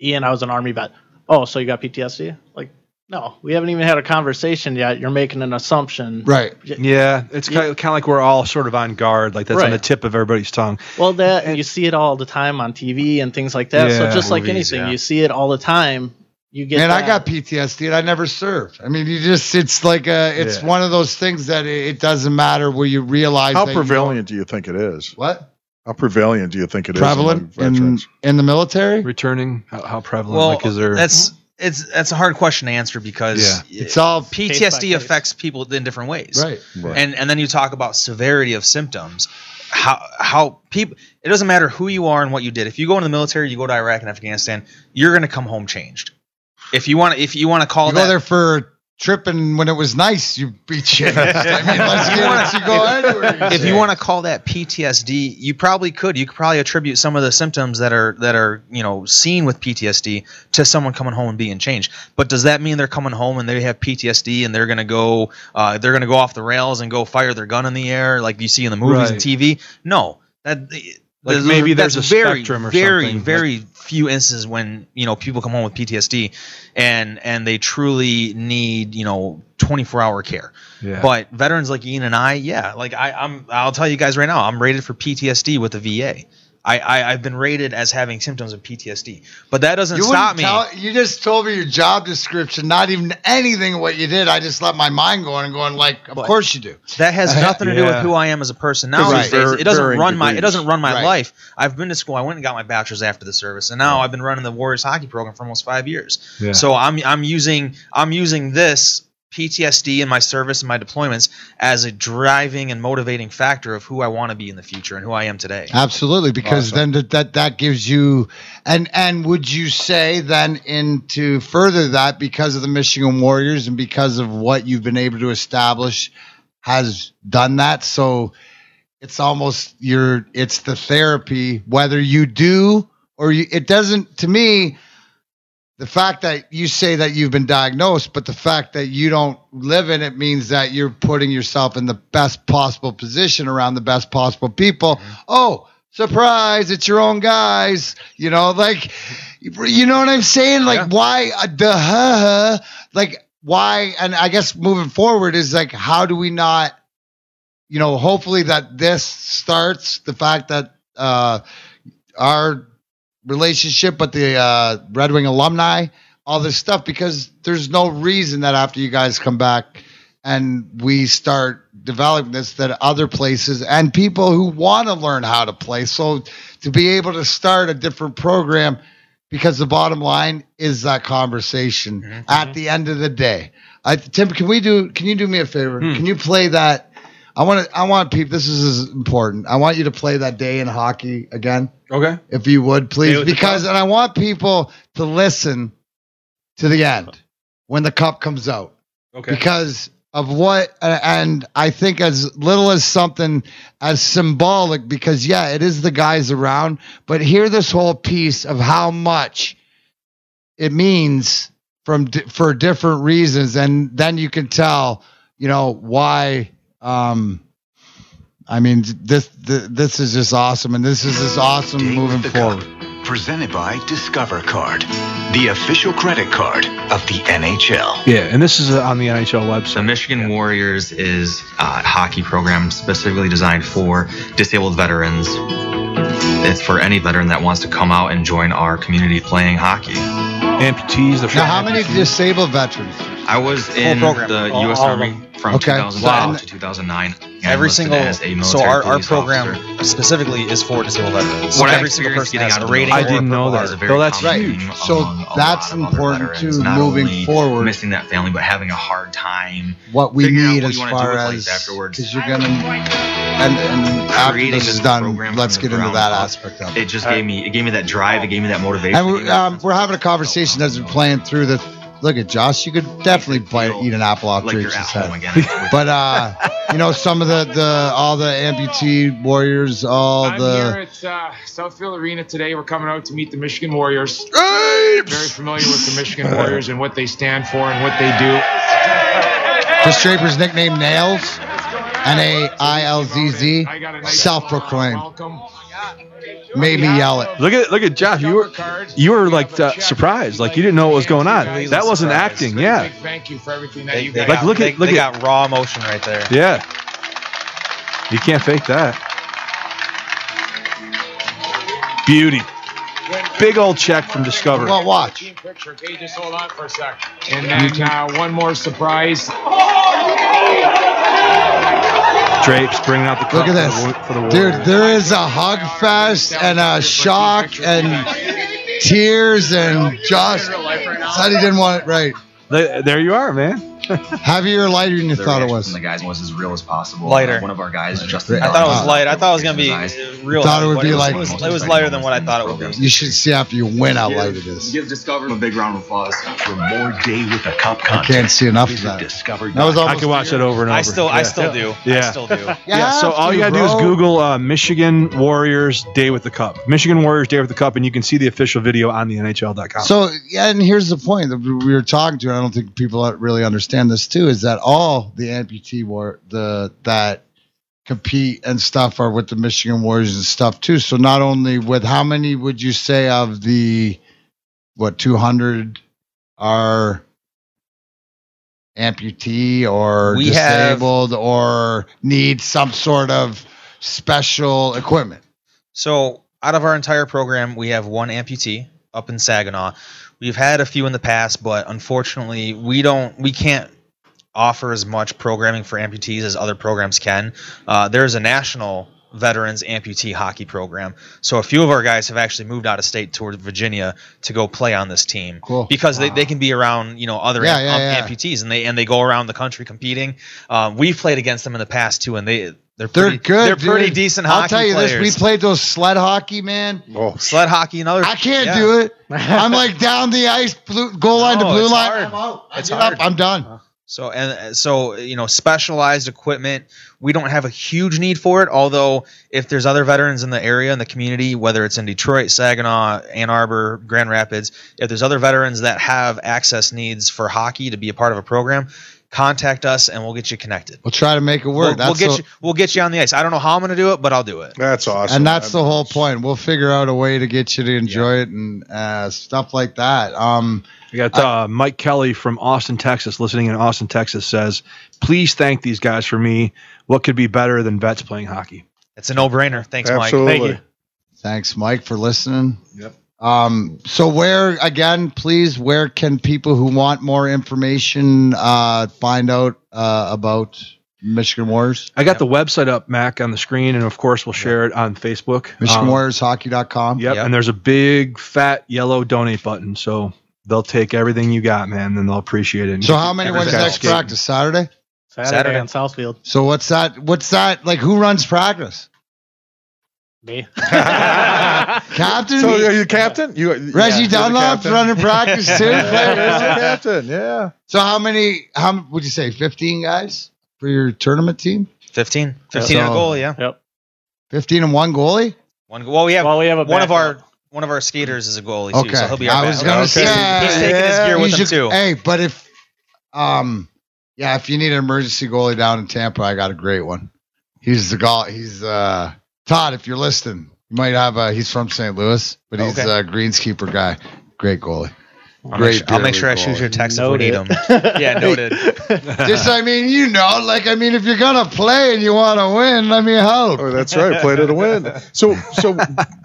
Ian, I was an army vet. Oh, so you got PTSD? Like, no, we haven't even had a conversation yet. You're making an assumption. Right. Yeah, it's kind of, kind of like we're all sort of on guard, like that's on the tip of everybody's tongue. Well, that and, you see it all the time on TV and things like that. Yeah, so Yeah, just like anything, yeah. you see it all the time. You get. Man, I got PTSD and I never served. I mean, you just, it's like a, it's Yeah. one of those things that it, it doesn't matter where you realize How that you don't- prevalent do you think it is? what? How prevalent do you think it is Prevalent among in, in the military? Returning, how, how prevalent? Well, like, is there? that's it's that's a hard question to answer because It's all Case by PTSD case. affects people in different ways. right. Right. And and then you talk about severity of symptoms. How how people it doesn't matter who you are and what you did. If you go into the military, you go to Iraq and Afghanistan, you're gonna come home changed. If you want if you want to call You that go there for tripping when it was nice, you beat shit. [laughs] I mean, let's get. You go anywhere. if you want to call that PTSD, you probably could. You could probably attribute some of the symptoms that are that are you know seen with PTSD to someone coming home and being changed. But does that mean they're coming home and they have PTSD and they're gonna go uh, they're gonna go off the rails and go fire their gun in the air like you see in the movies and TV? No, that. Like maybe there's that's a very, spectrum or very, something. very few instances when you know people come home with PTSD, and and they truly need you know 24 hour care. Yeah. But veterans like Ian and I, yeah, like I, I'm, I'll tell you guys right now, I'm rated for PTSD with the VA. I, I I've been rated as having symptoms of PTSD, but that doesn't You stop me. tell- you just told me your job description, not even anything of what you did. I just let my mind go on and going like, of course you do. That has [laughs] nothing to do with who I am as a person now. Right. these It doesn't varying run my it doesn't run my Right. life. I've been to school. I went and got my bachelor's after the service, and now I've been running the Warriors hockey program for almost five years. Yeah. So I'm I'm using I'm using this PTSD in my service and my deployments as a driving and motivating factor of who I want to be in the future and who I am today. Absolutely, because then that, that that gives you and and would you say then into further that because of the Michigan Warriors and because of what you've been able to establish has done that. So it's almost your it's the therapy whether you do or you, it doesn't to me the fact that you say that you've been diagnosed, but the fact that you don't live in it means that you're putting yourself in the best possible position around the best possible people. Oh, surprise, it's your own guys. You know, like, you know what I'm saying? Like, Yeah. why, uh, duh, like, why? And I guess moving forward is like, how do we not, you know, hopefully that this starts the fact that, uh, our relationship with the uh, Red Wing alumni, all this stuff, because there's no reason that after you guys come back and we start developing this, that other places and people who want to learn how to play. So to be able to start a different program, because the bottom line is that conversation at the end of the day. I, Tim, can we do? Can you do me a favor? Can you play that? I want to. I want people. This is important. I want you to play that day in hockey again okay. if you would please because and i want people to listen to the end when the cup comes out Okay. because of what and i think as little as something as symbolic because yeah it is the guys around but hear this whole piece of how much it means from for different reasons and then you can tell you know why um I mean, this this, this is just awesome, and this is just awesome Day moving with the Cup, forward. presented by Discover Card, the official credit card of the NHL. Yeah, and this is uh, on the NHL website. The Michigan Warriors is a hockey program specifically designed for disabled veterans. It's for any veteran that wants to come out and join our community playing hockey. Amputees. The Now, how many disabled veterans? I was in program. the All- U.S. all of Army from Okay. 2005 Wow. to 2009. Every single as a so our, our program officer. specifically is for disabled veterans. What I every single experienced person getting has out a rating. I or didn't know purple that. heart. is a very Though that's common Right. So that's lot of other important veterans, too, moving only forward. Missing that family, but having a hard time What we Figuring out need what as you wanna do far as afterwards. because you're gonna and and after this is done, let's get into that aspect of it it. just gave me it gave me that drive, it gave me that motivation. And we're, um, we're having a conversation as we're playing through the. Look at Josh. You could definitely bite, eat an apple off like you're Drake's at head. home again. with- [laughs] But uh, you know, some of the the all the amputee warriors, all I'm the here at uh, Southfield Arena today. We're coming out to meet the Michigan Warriors. Very familiar with the Michigan Warriors and what they stand for and what they do. Chris Draper's nickname Nails, N A I L Z Z, I got a nice self-proclaimed. welcome. Made me yell it. Look at look at Josh. You were you were like uh, surprised, like you didn't know what was going on. That wasn't acting. Yeah, thank you for everything that you guys Like, look at- they, look at- got raw emotion right there. yeah. You can't fake that. Beauty. Big old check from Discover. Well, watch. Team picture. Okay, just hold on for a sec. And then uh, one more surprise. Drapes bringing out the cup Look at for this, the, for the dude. There is a hug fest and a shock and tears and Josh said he didn't want it right. There there you are, man. [laughs] Heavier or lighter than you The thought it reaction was? From the guys was as real as possible. Lighter. Uh, one of our guys, just I thought it was light. I thought it was gonna be real. Thought it would be was, like- it was, it was lighter than what I thought it would be. You should see after you win how light it is. Give Discover a big round of applause. For more Day with the Cup I can't see enough of that. Discover. That was I can watch that over and over. I still, I Yeah. still do. I Yeah. still do. [laughs] You Yeah, so all you gotta do is. Google uh, Michigan Warriors Day with the Cup. Michigan Warriors Day with the Cup, and you can see the official video on the NHL.com. So yeah, and here's the point that we were talking to. And I don't think people really understand this too. Is that all the amputee war the that compete and stuff are with the Michigan Warriors and stuff too. So not only with how many would you say of the what 200 are amputee or We have- disabled or need some sort of special equipment? So out of our entire program, we have one amputee up in Saginaw. We've had a few in the past, but unfortunately, we don't, we can't offer as much programming for amputees as other programs can. Uh, there's a national veterans amputee hockey program, so a few of our guys have actually moved out of state toward Virginia to go play on this team Cool. because they, they can be around you know other Yeah, am- yeah, um, yeah. amputees and they and they go around the country competing. Um, we've played against them in the past too, and they they're They're good. They're pretty dude. decent I'll tell you players. this: we played those sled hockey, man. Oh, [laughs] sled hockey and other. I can't yeah. do it. [laughs] I'm like down the ice, blue, goal line No, to blue it's line. hard. I'm out. It's give hard. up. I'm done. So and so you know specialized equipment. We don't have a huge need for it. Although if there's other veterans in the area in the community, whether it's in Detroit, Saginaw, Ann Arbor, Grand Rapids, if there's other veterans that have access needs for hockey to be a part of a program, contact us and we'll get you connected. We'll try to make it work. We'll, we'll get the, you. We'll get you on the ice. I don't know how I'm going to do it, but I'll do it. that's awesome. and that's I the mean, whole point. We'll figure out a way to get you to enjoy it and uh, stuff like that. Um, We got uh, Mike Kelly from Austin, Texas, listening in Austin, Texas, says, "Please thank these guys for me. What could be better than vets playing hockey?" It's a no-brainer. Thanks, Mike. Thank you. thanks, Mike, for listening. Yep. Um, so where again, please, where can people who want more information uh, find out uh, about Michigan Warriors? I got the website up, Mac, on the screen, and of course, we'll share it on Facebook. Um, MichiganWarriorsHockey.com. Yep, Yep. and there's a big fat yellow donate button, so they'll take everything you got, man, and they'll appreciate it. So how many when's Everything. next practice? Saturday. Saturday, Saturday. on Southfield. So what's that? What's that? Like who runs practice? Me. [laughs] Captain? So are you captain? You Reggie yeah, Dunlop's running practice too. [laughs] Yeah, he's the Player. captain. Yeah. so how many? How would you say? Fifteen guys for your tournament team? 15, 15 and a goal. Yeah. Yep. Fifteen and one goalie. One. Well, we have Well, we have a one of our one of our skaters is a goalie Okay, too, so he'll be our I was backup. gonna Okay. say He's taking his gear with you him should- too. Hey, but if um, yeah, if you need an emergency goalie down in Tampa, I got a great one. He's the goal. He's uh Todd. If you're listening, you might have a. He's from St. Louis, but he's Okay. a greenskeeper guy. Great goalie. I'll make, Great sure, I'll make beer sure I league shoot your goalie. text if we need him. Noted. [laughs] Yeah, noted. [laughs] Just, I mean, you know, like, I mean, if you're gonna play and you want to win, let me help. Oh, that's right. Played it to win. [laughs] So, so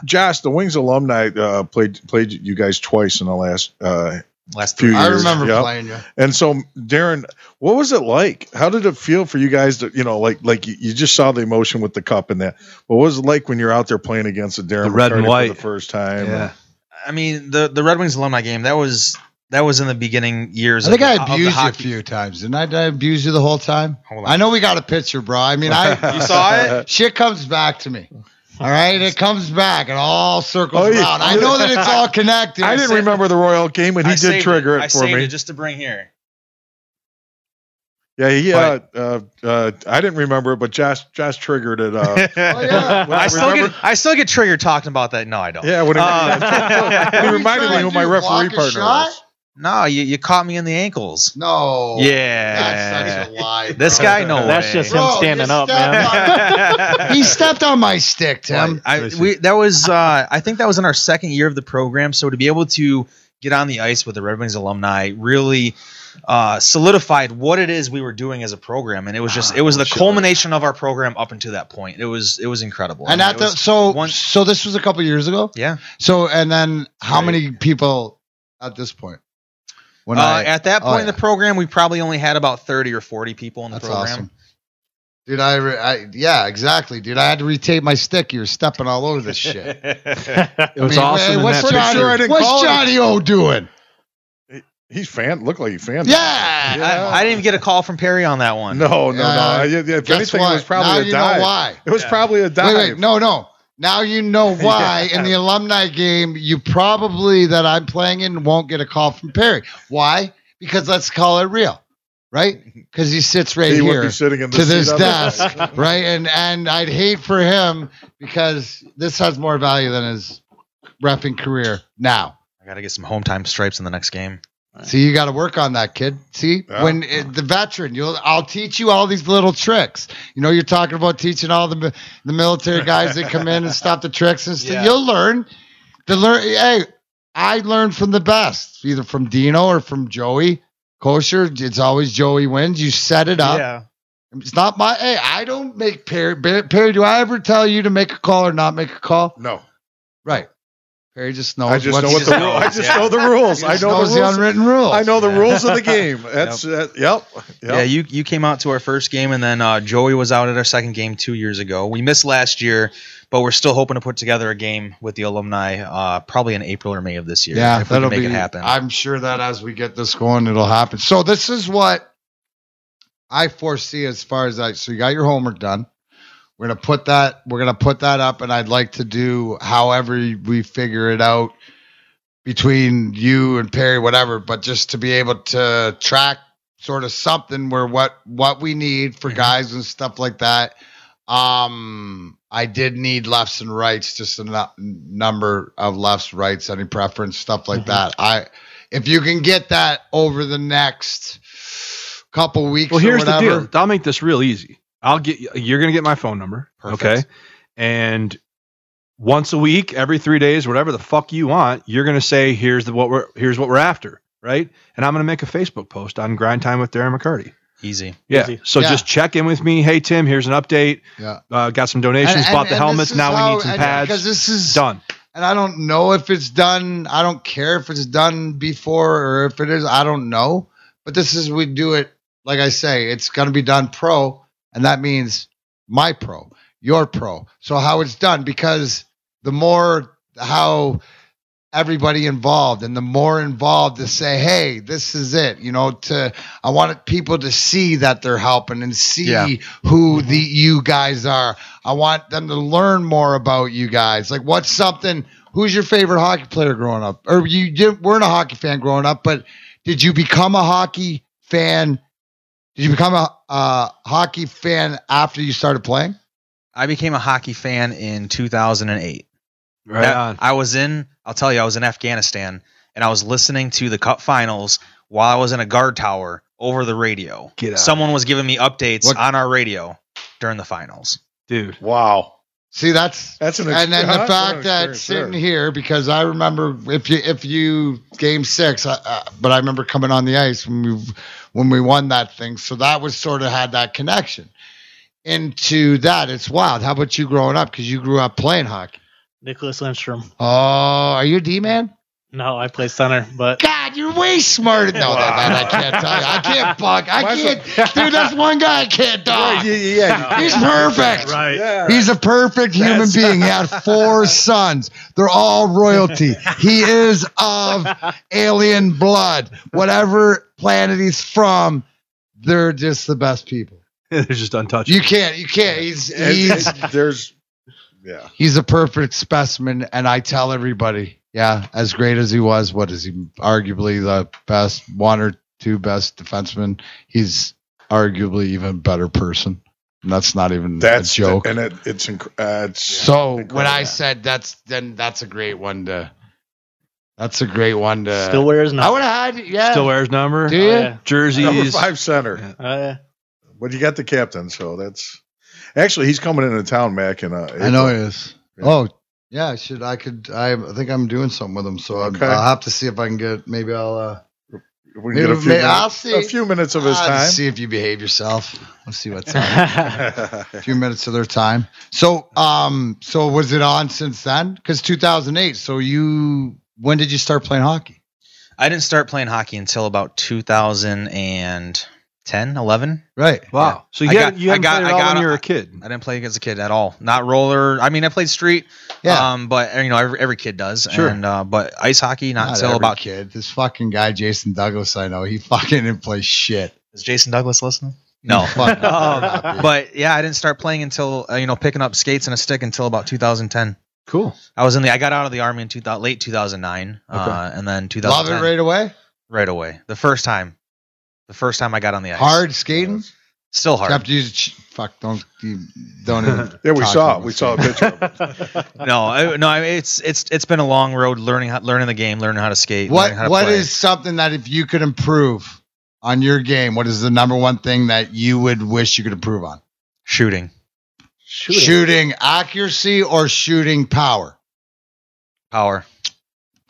Josh, the Wings alumni uh, played played you guys twice in the last uh, Last few years. I remember Yep. playing you. And so, Darren, what was it like? How did it feel for you guys to, you know, like like you, you just saw the emotion with the cup and that. What was it like when you're out there playing against the Darren The red and white. for the first time? Yeah. I mean, the the Red Wings alumni game that was that was in the beginning years. I think of, I the- of abused you a few times. Didn't I? Did I abuse you the whole time? Hold on. I know we got a picture, bro. I mean, I [laughs] You saw it? shit comes back to me. All right, it comes back. It all circles Oh, yeah. around. I know that it's all connected. I didn't said- remember the Royal game, and he I did trigger it, I for saved me. it just to bring here. Yeah, he, uh, uh, uh, I didn't remember it, but Josh Josh triggered it. Uh, [laughs] Oh, yeah. I I still remember- get I still get triggered talking about that. No, I don't. yeah, when he, Um, [laughs] when he reminded me who my [laughs] referee a partner shot? was. No, you, you caught me in the ankles. No. Yeah. That's such a lie. This bro. guy, no That's way. just him you standing up, stepped man. He stepped on my stick, Tim. I, we, that was uh, I think that was in our second year of the program. So to be able to get on the ice with the Red Wings alumni really uh, solidified what it is we were doing as a program, and it was just it was the culmination of our program up until that point. It was it was incredible. And I mean, at it the so one- so this was a couple years ago. yeah. So and then how Right. many people at this point? When Uh, I at that oh, point in yeah. the program, we probably only had about thirty or forty people in the That's program. awesome. Dude, I, re- I yeah, exactly, dude. I had to retape my stick. You were stepping all over this shit. [laughs] It was I mean, awesome. hey, what's that Johnny, sure what's. Johnny O doing? He's fan. Looked like he fanned. Yeah. I, I didn't even get a call from Perry on that one. No, no, uh, Yeah. no. I- yeah, If Guess anything, what? it was probably now a you dive. know why. It was probably a dive. Wait, wait, no, no. Now you know [laughs] why in the alumni game you probably that I'm playing in won't get a call from Perry. Why? Because let's call it real, right? [laughs] Because he sits right He would here be sitting in the to seat this desk, the- [laughs] right? And and I'd hate for him because this has more value than his refing career now. I got to get some home time stripes in the next game. See, you got to work on that, kid. See, Yeah. when it, the veteran, you'll I'll teach you all these little tricks. You know, you're talking about teaching all the the military guys that come in and stop the tricks and stuff. Yeah. You'll learn. To learn, hey, I learned from the best, either from Dino or from Joey Kocur. It's always Joey wins. You set it up. Yeah. It's not my. Hey, I don't make Perry. Perry, do I ever tell you to make a call or not make a call? No, Right. Perry just knows. I just what's- know what the knows, I just yeah. know the rules. I know the the unwritten rules. I know the rules of the game. [laughs] That's uh, yep. yep. Yeah, you you came out to our first game, and then uh, Joey was out at our second game two years ago. We missed last year, but we're still hoping to put together a game with the alumni, uh, probably in April or May of this year. Yeah, if we can that'll make be. it happen. I'm sure that as we get this going, it'll happen. So this is what I foresee as far as I. So you got your homework done. We're gonna put that. We're gonna put that up, and I'd like to do however we figure it out between you and Perry, whatever. But just to be able to track sort of something where what what we need for guys and stuff like that. Um, I did need lefts and rights, just a number of lefts, rights, any preference, stuff like that. I, if you can get that over the next couple weeks, Well, or here's the deal. I'll make this real easy. I'll get you're gonna get my phone number, Perfect. okay? And once a week, every three days, whatever the fuck you want, you're gonna say, "Here's the what we're here's what we're after," right? And I'm gonna make a Facebook post on Grind Time with Darren McCarty. Easy. Yeah. Easy. So Yeah. just check in with me. Hey Tim, here's an update. Yeah. Uh, got some donations. And- bought the helmets. this is Now we need some and- pads. because this is Done. and I don't know if it's done. I don't care if it's done before or if it is. I don't know. But this is we do it. Like I say, it's going to be done pro, and that means my pro, your pro. So how it's done because the more how everybody involved and the more involved to say hey this is it you know to i want people to see that they're helping and see Yeah. who mm-hmm. the you guys are i want them to learn more about you guys like what's something who's your favorite hockey player growing up or you didn't weren't a hockey fan growing up but did you become a hockey fan did you become a uh, hockey fan after you started playing I became a hockey fan in 2008. Right That- on. I was in, I'll tell you, I was in Afghanistan and I was listening to the Cup finals while I was in a guard tower over the radio. Get out. Someone was giving me updates What- on our radio during the finals. Dude. Wow. See, that's That's an and then the [laughs] fact that sitting there. here because I remember if you if you game six, uh, uh, but I remember coming on the ice when we when we won that thing, so that was sort of had that connection into that. It's wild. How about you growing up? Because you grew up playing hockey. Nicklas Lidstrom. Oh, are you a D man? No, I play center, but God, you're way smarter. No, that, that I can't tell you. I can't [laughs] bug. I can't, dude. That's one guy I can't dog. Yeah, yeah, yeah. He's perfect. right. yeah. He's a perfect human That's- being. He had four [laughs] sons. They're all royalty. He is of alien blood. Whatever planet he's from, they're just the best people. [laughs] They're just untouchable. You can't. You can't. He's he's there's yeah. he's a perfect specimen. And I tell everybody, yeah, as great as he was, what is he? Arguably the best, one or two best defensemen. He's arguably even better person. And that's not even That's a joke. and it, it's inc- uh, it's So when incredible. I said that's then that's a great one to. That's a great one to. still wears number. I would have had yeah. Still wears number. Do Oh, you? yeah. number five center. Oh, yeah. But you got the captain, so that's actually he's coming into town, Mac. And uh, I know he is. Yeah. Oh yeah, I should. I could. I, I think I'm doing something with him. So Okay. I, I'll have to see if I can get. Maybe I'll. uh We can get a few, maybe- minutes, I'll see. a few minutes of his I'll time. See if you behave yourself. Let's see what's [laughs] on. a few minutes of their time. So um. So was it on since then? Because 2008. So you. When did you start playing hockey? I didn't start playing hockey until about 2010. 10, 11. Right. Wow. So you I got got- you I haven't got- played I at all got- when you were a kid. I didn't play as a kid at all. Not roller. I mean, I played street. Yeah. Um, but you know, every, every kid does. Sure. And uh, but ice hockey not, Not until every about. kid. This fucking guy, Jason Douglas, I know, he fucking didn't play shit. Is Jason Douglas listening? No. [laughs] Fuck. Um, [laughs] but yeah, I didn't start playing until uh, you know picking up skates and a stick until about 2010. Cool. I was in the. I got out of the army in 2000, late 2009, uh, and then 2010 Love it right away. right away. The first time, the first time I got on the ice. Hard skating. still hard. Except you, ch- fuck, don't you don't even. [laughs] Yeah, we saw it. We saw a picture. [laughs] no, I, no, I mean, it's it's it's been a long road learning how, learning the game, learning how to skate. learning how What to what play. is something that if you could improve on your game, what is the number one thing that you would wish you could improve on? shooting? Shooting. Shooting accuracy or shooting power? Power.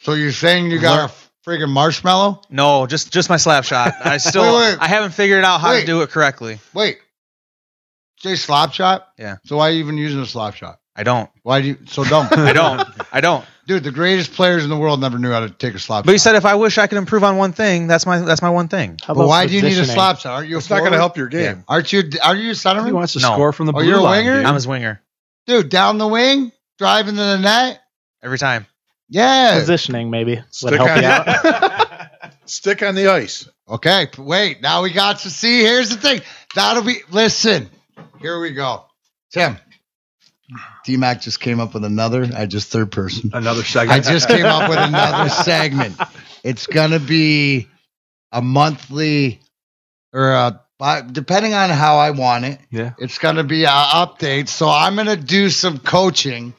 So you're saying you got a friggin' marshmallow? No, just just my slap shot. I [laughs] still Wait, wait. I haven't figured out how Wait. to do it correctly. Wait. Say slap shot? Yeah. So why are you even using a slap shot? I don't. Why do you so don't? [laughs] I don't. I don't. Dude, the greatest players in the world never knew how to take a slap But you said if I wish I could improve on one thing, that's my that's my one thing. How But why do you need a positioning? slap shot? Aren't you It's not going to help your game. Aren't you are you a He centerman? wants to No. score from the Oh, blue you're a line, winger? dude. I'm his winger Dude, down the wing, driving to the net. every time. Yeah. Positioning maybe would Stick help on you out. the, [laughs] stick on the ice. Okay, wait. Now we got to see. Here's the thing. That'll be. Listen. Here we go. Tim. D Mac just came up with another. I just third person. Another [laughs] segment. I just came up with another segment. It's gonna be a monthly, or a, bi- depending on how I want it. Yeah. It's gonna be an update. So I'm gonna do some coaching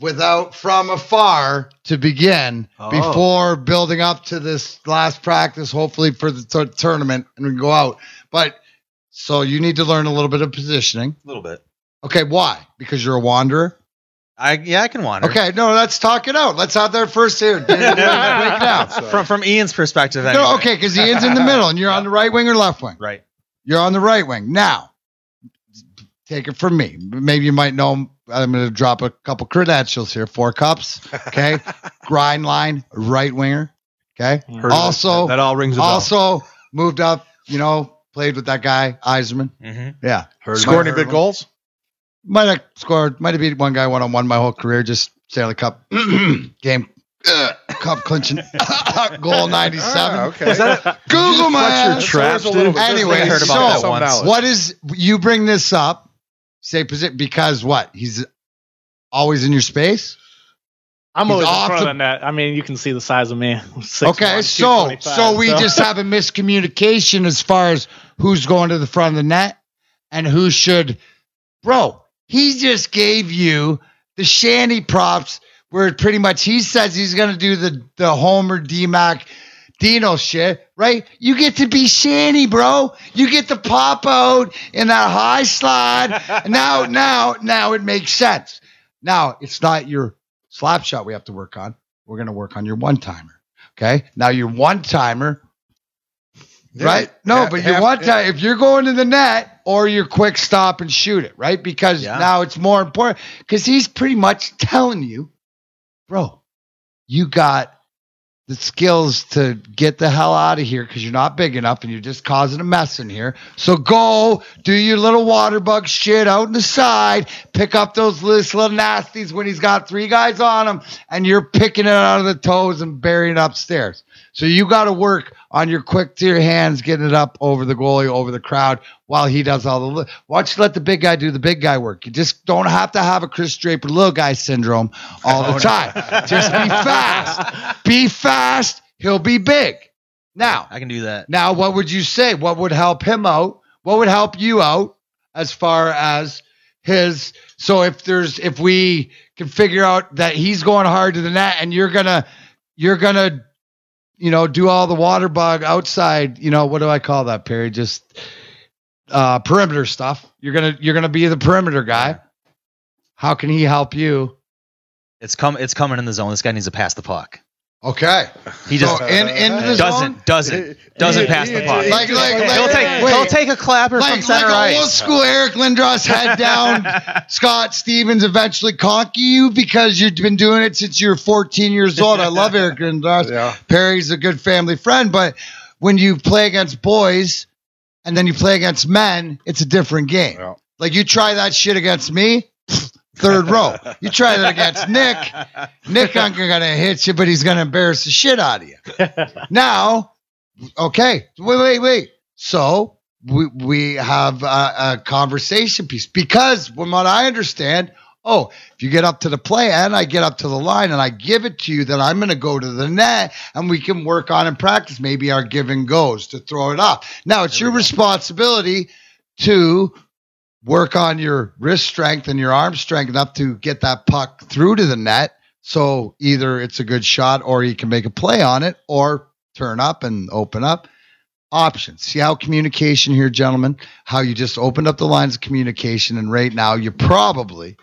without from afar to begin Oh. before building up to this last practice, hopefully for the t- tournament, and we go out. But so you need to learn a little bit of positioning. A little bit. Okay, why? Because you're a wanderer. I yeah, I can wander. Okay, no, let's talk it out. Let's have that first here. [laughs] Break it down. From from Ian's perspective, No, okay, because Ian's in the middle, and you're on [laughs] the right wing or left wing. Right. You're on the right wing. Now, take it from me. Maybe you might know. I'm going to drop a couple credentials here. Four cups. Okay. [laughs] Grind line, right winger. Okay. Heard. Also, that, that all rings a bell. also moved up. You know, played with that guy Yzerman. Mm-hmm. Yeah. Heard of Score it. any big goals? Might have scored. Might have beat one guy one on one my whole career. Just Stanley Cup [clears throat] game. uh, cup clinching [laughs] goal [laughs] 97. Ah, okay. Was that a, Google man. your traps, There's a little dude? bit- there's Anyway, a little heard about that some What is you bring this up? Say position because what? He's always in your space. I'm He's always in front the- of the net. I mean, you can see the size of me. [laughs] I'm 6'1", okay, so 225, so we just have a miscommunication as far as who's going to the front of the net and who should. Bro, he just gave you the Shanny props where pretty much he says he's going to do the the Homer D Mac Dino shit, right? You get to be Shanny, bro. You get to pop out in that high slide. [laughs] now, now, now it makes sense. Now it's not your slap shot we have to work on. We're going to work on your one timer. Okay. Now your one timer, Yeah, right? No, ha- but your half- one time, if you're going to the net or your quick stop and shoot it, right? Because Yeah. now it's more important because he's pretty much telling you, bro, you got the skills to get the hell out of here because you're not big enough and you're just causing a mess in here. So go do your little water bug shit out in the side, pick up those little, nasties when he's got three guys on him, and you're picking it out of the toes and burying it upstairs. So you got to work on your quick to your hands, getting it up over the goalie, over the crowd, while he does all the. li- Why don't you let the big guy do the big guy work? You just don't have to have a Chris Draper little guy syndrome all the oh, time. Just be fast. Be fast. He'll be big. Now, I can do that. now, what would you say? What would help him out? What would help you out as far as his? So if there's if we can figure out that he's going hard to the net and you're gonna you're gonna you know do all the water bug outside. You know what do I call that, Perry? Just uh, perimeter stuff. You're gonna you're gonna be the perimeter guy. How can he help you? It's come. It's coming in the zone. This guy needs to pass the puck. Okay. He just so in into the zone? doesn't doesn't doesn't pass the puck. Like- like- like- he'll take wait. he'll take a clapper from like, center like old school Eric Lindros head down. [laughs] Scott Stevens eventually conquer you because you've been doing it since you were 14 years old. I love Eric Lindros. [laughs] Yeah. Perry's a good family friend, but when you play against boys and then you play against men, it's a different game. Yeah. Like you try that shit against me, third row. You try that against Nick, Nick ain't [laughs] gonna hit you, but he's gonna embarrass the shit out of you. Now, okay, wait, wait, wait. So we we have a, a conversation piece because from what I understand, oh, if you get up to the play and I get up to the line and I give it to you, then I'm going to go to the net and we can work on and practice maybe our give and goes to throw it up. Now it's your responsibility to work on your wrist strength and your arm strength enough to get that puck through to the net. So either it's a good shot or you can make a play on it or turn up and open up options. See how communication here, gentlemen, how you just opened up the lines of communication. And right now you probably,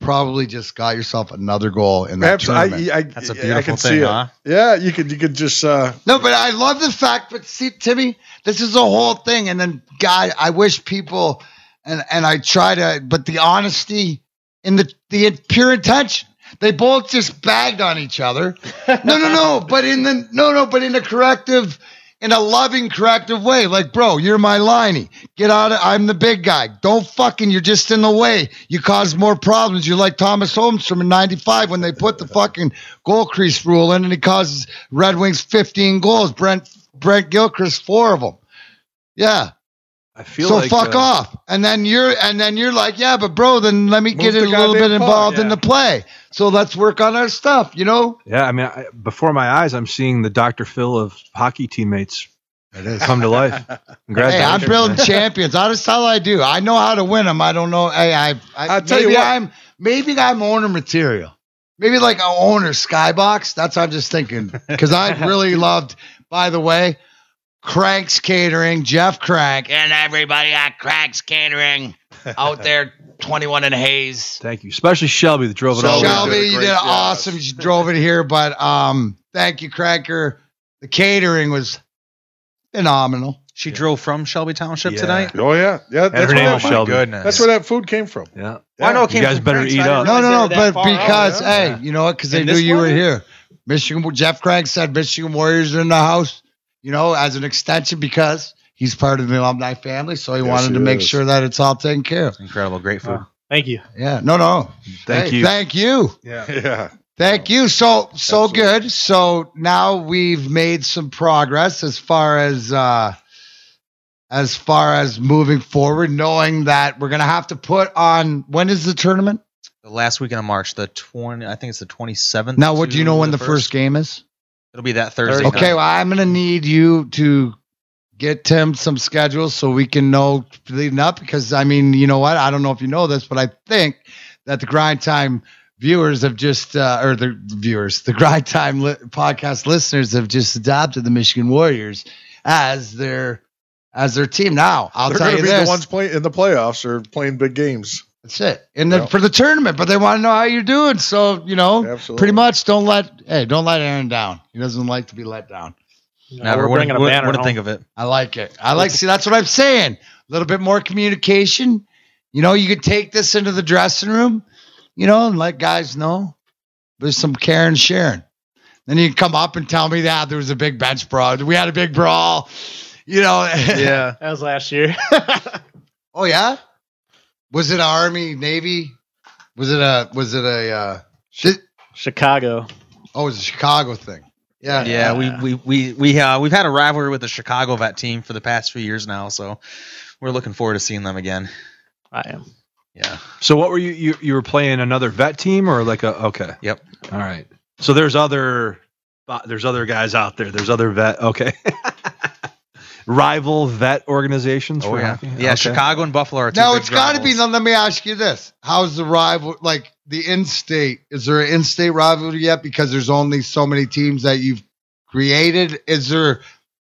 probably just got yourself another goal in that Perhaps I, tournament. I, That's a I beautiful can thing, see huh? Yeah, you could you could just uh, No, but I love the fact. But see, Timmy, this is a whole thing. And then, God, I wish people, and and I try to, but the honesty in the the pure intention. They both just bagged on each other. No, no, no. [laughs] But in the no, no. But in a corrective, in a loving, corrective way. Like, bro, you're my liney. Get out of. I'm the big guy. Don't fucking. You're just in the way. You cause more problems. You're like Tomas Holmstrom in '95 when they put the fucking goal crease rule in, and he causes Red Wings 15 goals. Brent Brent Gilchrist four of them. Yeah. I feel so like fuck uh, off. And then you're and then you're like, yeah, but bro, then let me get a little bit involved in the play. So let's work on our stuff. You know. Yeah, I mean, I, before my eyes, I'm seeing the Dr. Phil of hockey teammates come to life. [laughs] Hey, I'm building champions. That's how I do. I know how to win them. I don't know. Hey, I, I I'll tell you what. I'm maybe I'm owner material. Maybe like an owner skybox. That's what I'm just thinking. Because I really [laughs] loved, by the way, Crank's Catering, Jeff Crank. and everybody at Crank's Catering [laughs] out there, 21 and Hayes. Thank you, especially Shelby that drove it all. Shelby the. Shelby, did you did job. awesome. You drove it here, but um, thank you, Cranker. The catering was phenomenal. She drove from Shelby Township Yeah. tonight. oh yeah, yeah. her That's name where, was that, Shelby. Goodness. that's where that food came from. Yeah. Well, I know it You guys from better Frank's, eat up. No, no, no, but far out. because yeah. hey, you know what? Because they knew this you were here. Michigan. Jeff Craig said Michigan Warriors are in the house. You know, as an extension because he's part of the alumni family, so he Yes, wanted he to make is. sure that it's all taken care of. Incredible, great food. Thank you. Yeah, no, no. Thank Hey, you. Thank you. Yeah. [laughs] Yeah. Thank you. So so Absolutely. good. So now we've made some progress as far as uh as far as moving forward, knowing that we're gonna have to put on when is the tournament? The last weekend of March, the twenty, I think it's the twenty seventh. Now what do you know when the first game is? It'll be that Thursday. Okay, night. well I'm gonna need you to get Tim some schedules so we can know leading up because I mean, you know what? I don't know if you know this, but I think that the grind time viewers have just uh, or the viewers, the grind time li- podcast listeners have just adopted the Michigan Warriors as their as their team. Now I'll They're tell going you to be this. the ones playing in the playoffs or playing big games. That's it. And then Yeah. for the tournament, but they want to know how you're doing. So you know, Absolutely. pretty much don't let hey don't let Aaron down. He doesn't like to be let down. Never we're wouldn't, bringing a wouldn't, banner wouldn't think of it. I like it. I like see that's what I'm saying. A little bit more communication. You know, you could take this into the dressing room, you know, and let guys know there's some care and sharing. Then you can come up and tell me that there was a big bench brawl. We had a big brawl. You know. [laughs] Yeah. That was last year. [laughs] oh yeah. Was it Army Navy? Was it a was it a uh shi- Chicago. oh it was a Chicago thing. Yeah. Yeah, we we we we uh, we've had a rivalry with the Chicago vet team for the past few years now, so we're looking forward to seeing them again. I am. Yeah. So what were you, you you were playing another vet team or like a okay. Yep. All right. So there's other there's other guys out there. There's other vet okay. [laughs] Rival vet organizations Oh for yeah. hockey? Yeah. Okay. Chicago and Buffalo are two Now big it's got to be. rivals. Now let me ask you this: How's the rival? Like the in-state? Is there an in-state rivalry yet? Because there's only so many teams that you've created. Is there?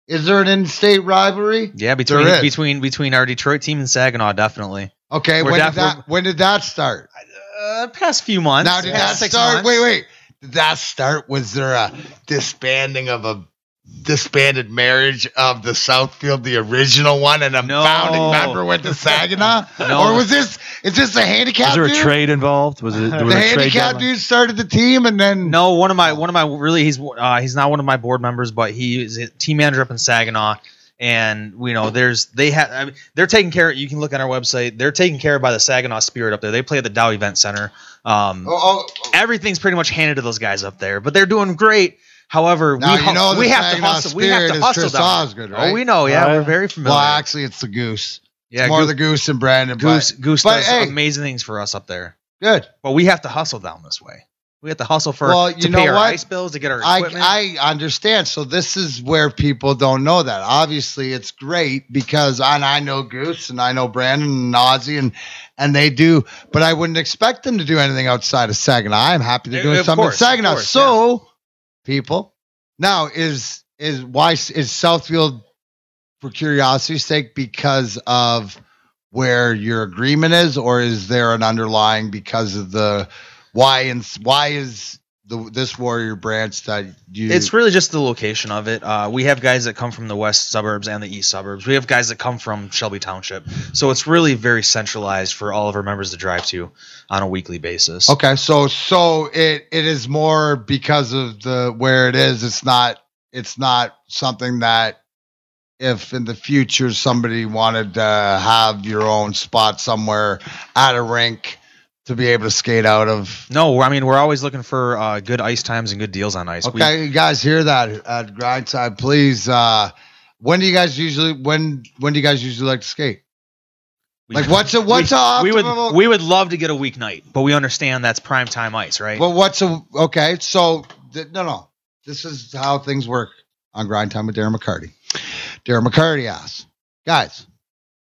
Is there an in-state rivalry? Yeah, between There is. between between our Detroit team and Saginaw, definitely. Okay. We're when did that? When did that start? Uh, past few months. Now did past that start? months. Wait, wait. Did that start? Was there a disbanding of a disbanded marriage of the Southfield, the original one, and a No. founding member went to Saginaw? [laughs] No. Or was this? Is this a handicap? Was there a dude? trade involved? Was it [laughs] there The was handicap dude started the team, and then No, one of my one of my really he's uh, he's not one of my board members, but he is a team manager up in Saginaw, And you know, there's they have I mean, they're taking care. Of, You can look on our website. They're taken care of by the Saginaw Spirit up there. They play at the Dow Event Center. Um, Oh, oh, everything's pretty much handed to those guys up there, but they're doing great. However, Now, we, you know we have to Saginaw hustle. We have to is hustle Chris down there. Osgood, right? Oh, we know. Yeah, we're very familiar. well, actually, it's the goose. yeah, it's more Goo- the goose and Brandon. Goose but Goose but, does hey. amazing things for us up there, good. but we have to hustle down this way. We have to hustle for Well, to you pay know our ice bills to get our I equipment. I understand. So this is where people don't know that. Obviously, it's great because and I know Goose and I know Brandon and Ozzy and and they do, but I wouldn't expect them to do anything outside of Saginaw. I'm happy they're doing of something course, in of Saginaw. course, so, people, now is is why is Southfield for curiosity's sake because of where your agreement is, or is there an underlying because of the why and why is the this warrior branch that you? It's really just the location of it. Uh, we have guys that come from the west suburbs and the east suburbs. We have guys that come from Shelby Township. So it's really very centralized for all of our members to drive to on a weekly basis. Okay, so so it it is more because of the where it is. It's not it's not something that if in the future somebody wanted to have your own spot somewhere at a rink to be able to skate out of. No, I mean we're always looking for uh, good ice times and good deals on ice. We- Okay, you guys hear that at Grindside? Please. uh When do you guys usually when when do you guys usually like to skate? we- Like [laughs] what's a what's we, a we would we would love to get a weeknight, but we understand that's prime time ice, right? Well, what's a okay? So th- no, no. This is how things work on Grind Time with Darren McCarty. Darren McCarty asks, guys,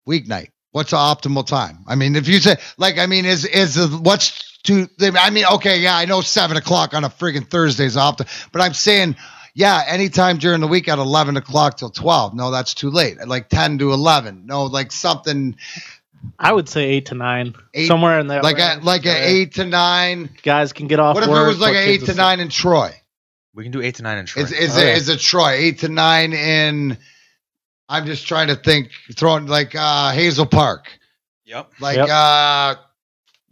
weeknight. What's the optimal time? I mean, if you say like, I mean, is is what's too? I mean, okay, yeah, I know seven o'clock on a friggin' Thursday is optimal, but I'm saying. Yeah, anytime during the week at eleven o'clock till twelve. No, that's too late. Like ten to eleven. No, like something I would say eight to nine, Eight- somewhere in there. like a uh, like an eight to nine. Guys can get off. What if work, it was like put an eight to sleep. nine in Troy? we can do eight to nine in Troy. Is is Oh, it yeah. is it Troy eight to nine in? I'm just trying to think. Throwing like uh, Hazel Park, yep. like Yep. uh,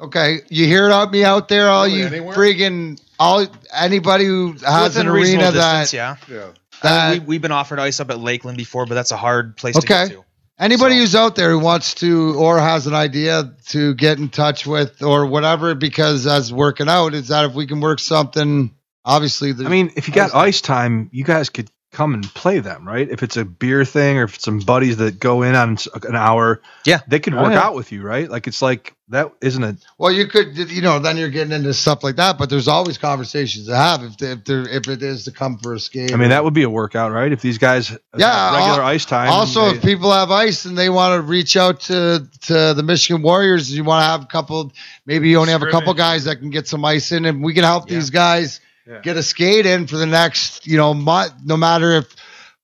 okay. You hear it out me out there, all Really, you anywhere? friggin' all anybody who has Within an a reasonable arena that, distance, yeah. Yeah. that I mean, we, we've been offered ice up at Lakeland before, but that's a hard place to Okay. get to. anybody So- who's out there who wants to or has an idea to get in touch with or whatever, because as working out is that if we can work something, obviously. I mean, if you got ice time, you guys could come and play them, right? If it's a beer thing or if it's some buddies that go in on an hour, Yeah. they could Oh, work yeah. out with you, right? Like it's like that isn't it? Well, you could, you know, then you're getting into stuff like that. But there's always conversations to have if if there if it is to come for a skate. I mean, that would be a workout, right? If these guys Yeah, regular al- ice time. also they- if people have ice and they want to reach out to to the Michigan Warriors, you want to have a couple. Maybe you only have a couple guys that can get some ice in, and we can help these guys Yeah. get a skate in for the next, you know, month. No matter if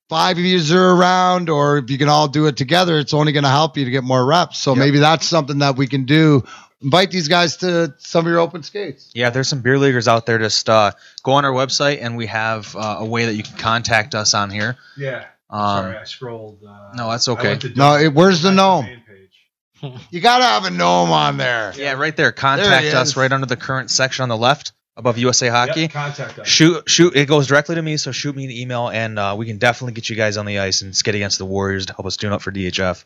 five of you are around or if you can all do it together, it's only going to help you to get more reps. So Yep. maybe that's something that we can do. Invite these guys to some of your open skates. Yeah, there's some beer leaguers out there. Just uh, go on our website, and we have uh, a way that you can contact us on here. yeah. Um, I scrolled. Uh, no, that's okay. No, it, where's the gnome? [laughs] You got to have a gnome on there. Yeah, right there. There Contact it us right under the current section on the left above USA Hockey. contact us. Shoot, shoot. It goes directly to me, so shoot me an email, and uh, we can definitely get you guys on the ice and skate against the Warriors to help us tune up for DHF.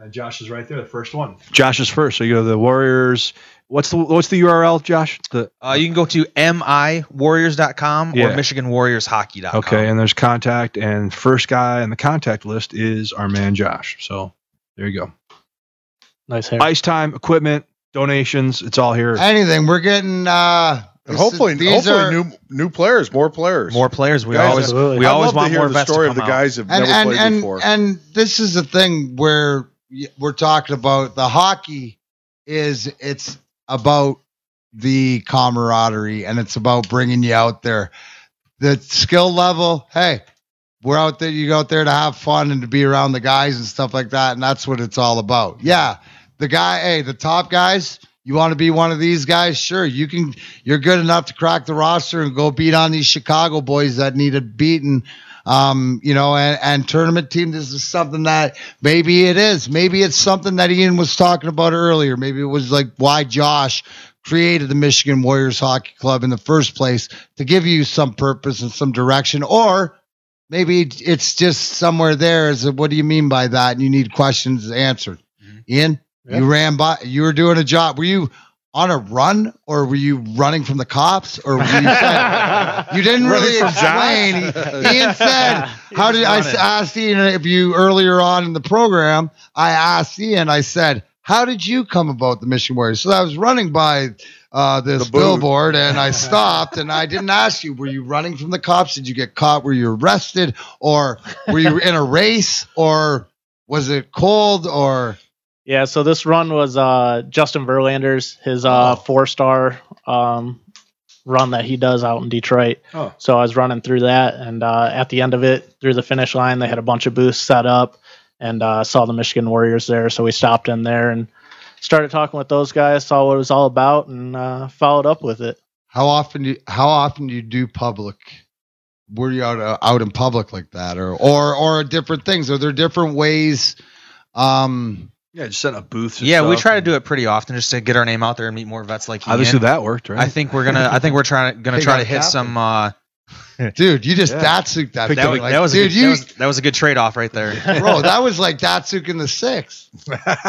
Uh, Josh is right there, the first one. Josh is first. So you go to the Warriors. What's the what's the URL, Josh? The Uh, you can go to miwarriors.com Yeah. or michiganwarriorshockey.com. okay, and there's contact, and first guy on the contact list is our man Josh. So there you go. Nice hair. Ice time, equipment, donations. It's all here. Anything. We're getting uh And this hopefully, is- these hopefully are- new new players, more players. More players. We Guys, always absolutely. we I'd always love to want hear more the story of the guys who've and never and played and, before. and this is the thing where we're talking about the hockey is it's about the camaraderie and it's about bringing you out there the skill level hey we're out there you go out there to have fun and to be around the guys and stuff like that and that's what it's all about yeah the guy hey the top guys you want to be one of these guys sure you can you're good enough to crack the roster and go beat on these chicago boys that needed beaten um, you know, and, and tournament team. This is something that maybe it is. Maybe it's something that Ian was talking about earlier. Maybe it was like why Josh created the Michigan Warriors Hockey Club in the first place to give you some purpose and some direction, or maybe it's just somewhere there. Is what do you mean by that? And you need questions answered. Ian, Yeah. you ran by. You were doing a job. Were you on a run, or were you running from the cops, or were you? [laughs] you didn't really explain. Ian said, [laughs] "How did I asked Ian if you earlier on in the program? I asked Ian. I said." How did you come about the Mission Warriors? So I was running by uh, this billboard and I [laughs] stopped and I didn't ask you, were you running from the cops? Did you get caught? Were you arrested? Or were you in a race? Or was it cold? Or Yeah, so this run was uh, Justin Verlander's his uh, Oh. four star um, run that he does out in Detroit. Oh. So I was running through that, and uh, at the end of it, through the finish line, they had a bunch of booths set up, and uh, saw the Michigan Warriors there. So we stopped in there and started talking with those guys, saw what it was all about, and uh, followed up with it. how often do you, how often do you do public? Were you out uh, out in public like that, or or or different things? Are there different ways? Um, Yeah, just setting up booths. and Yeah, we stuff. try to do it pretty often just to get our name out there and meet more vets like Ian. Obviously, that worked, right? I think we're gonna. I think we're trying to gonna Hey, try got to hit captain. some. Uh, [laughs] dude, you just Yeah. Datsyuk that. Picked that, was, Like, that was a dude, good, you that was, that was a good trade off right there. [laughs] bro, that was like Datsyuk in the six.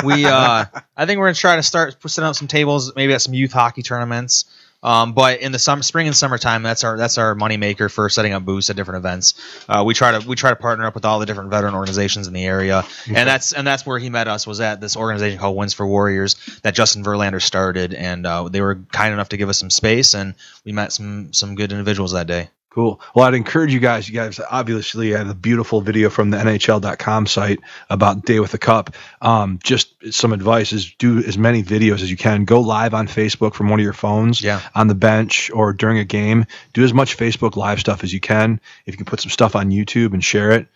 we uh I think we're gonna try to start setting up some tables, maybe at some youth hockey tournaments. Um, but in the summer, spring and summertime, that's our that's our moneymaker for setting up booths at different events. Uh, we try to we try to partner up with all the different veteran organizations in the area, and that's and that's where he met us was at this organization called Wins for Warriors that Justin Verlander started, and uh, they were kind enough to give us some space, and we met some some good individuals that day. Cool. Well, I'd encourage you guys. You guys obviously have a beautiful video from the NHL.com site about Day with the Cup. Um, just some advice is do as many videos as you can. Go live on Facebook from one of your phones Yeah. on the bench or during a game. Do as much Facebook live stuff as you can. If you can put some stuff on YouTube and share it,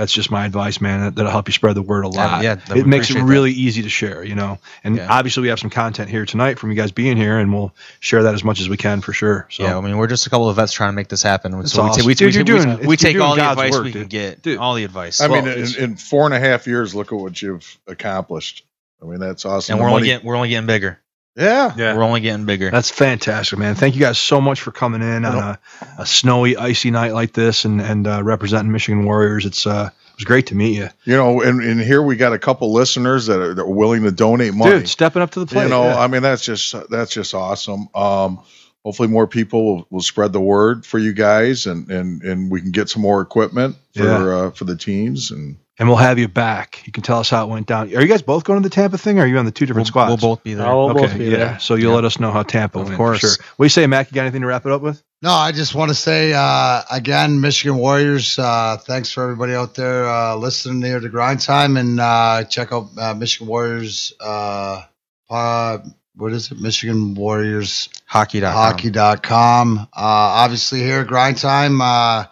that's just my advice, man. That, that'll help you spread the word a lot. yeah, that it makes it appreciate that. really easy to share, you know. And Yeah. obviously, we have some content here tonight from you guys being here, and we'll share that as much as we can for sure. So. Yeah, I mean, we're just a couple of vets trying to make this happen. That's so we, awesome. we, Dude, we, you're we- doing- we, it's- you're take doing all the God's advice work, we can dude. get. Dude. all the advice. I Well, mean, in, in four and a half years, look at what you've accomplished. I mean, that's awesome. and we're only getting we're only getting bigger. Yeah, Yeah. We're only getting bigger. That's fantastic, man. Thank you guys so much for coming in on a, a snowy, icy night like this and and uh, representing Michigan Warriors. It's uh, it was great to meet you, you know, and, and here we got a couple listeners that are, that are willing to donate money. dude. Stepping up to the plate. you know, yeah. I mean, that's just that's just awesome. Um, hopefully, more people will, will spread the word for you guys, and and and we can get some more equipment for Yeah. uh, for the teams. And and we'll have you back. You can tell us how it went down. Are you guys both going to the Tampa thing? or Are you on the two different we'll, we'll both be there. Oh, we'll okay, both be yeah. there. So you'll Yeah. let us know how Tampa Of went. course. sure. What do you say, Mac? You got anything to wrap it up with? No, I just want to say uh, again, Michigan Warriors. Uh, thanks for everybody out there uh, listening here to Grind Time, and uh, check out uh, Michigan Warriors. Uh, uh, what is it? Michigan Warriors Hockey.com. hockey.com. Uh, obviously, here at Grind Time, uh,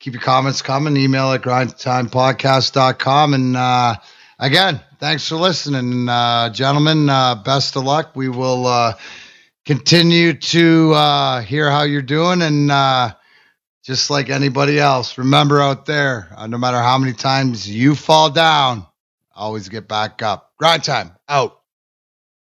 keep your comments coming. Email at grindtimepodcast.com. And uh, again, thanks for listening, uh, gentlemen. Uh, best of luck. We will uh, continue to uh, hear how you're doing. And uh, just like anybody else, remember out there, no matter how many times you fall down, always get back up. Grind Time out.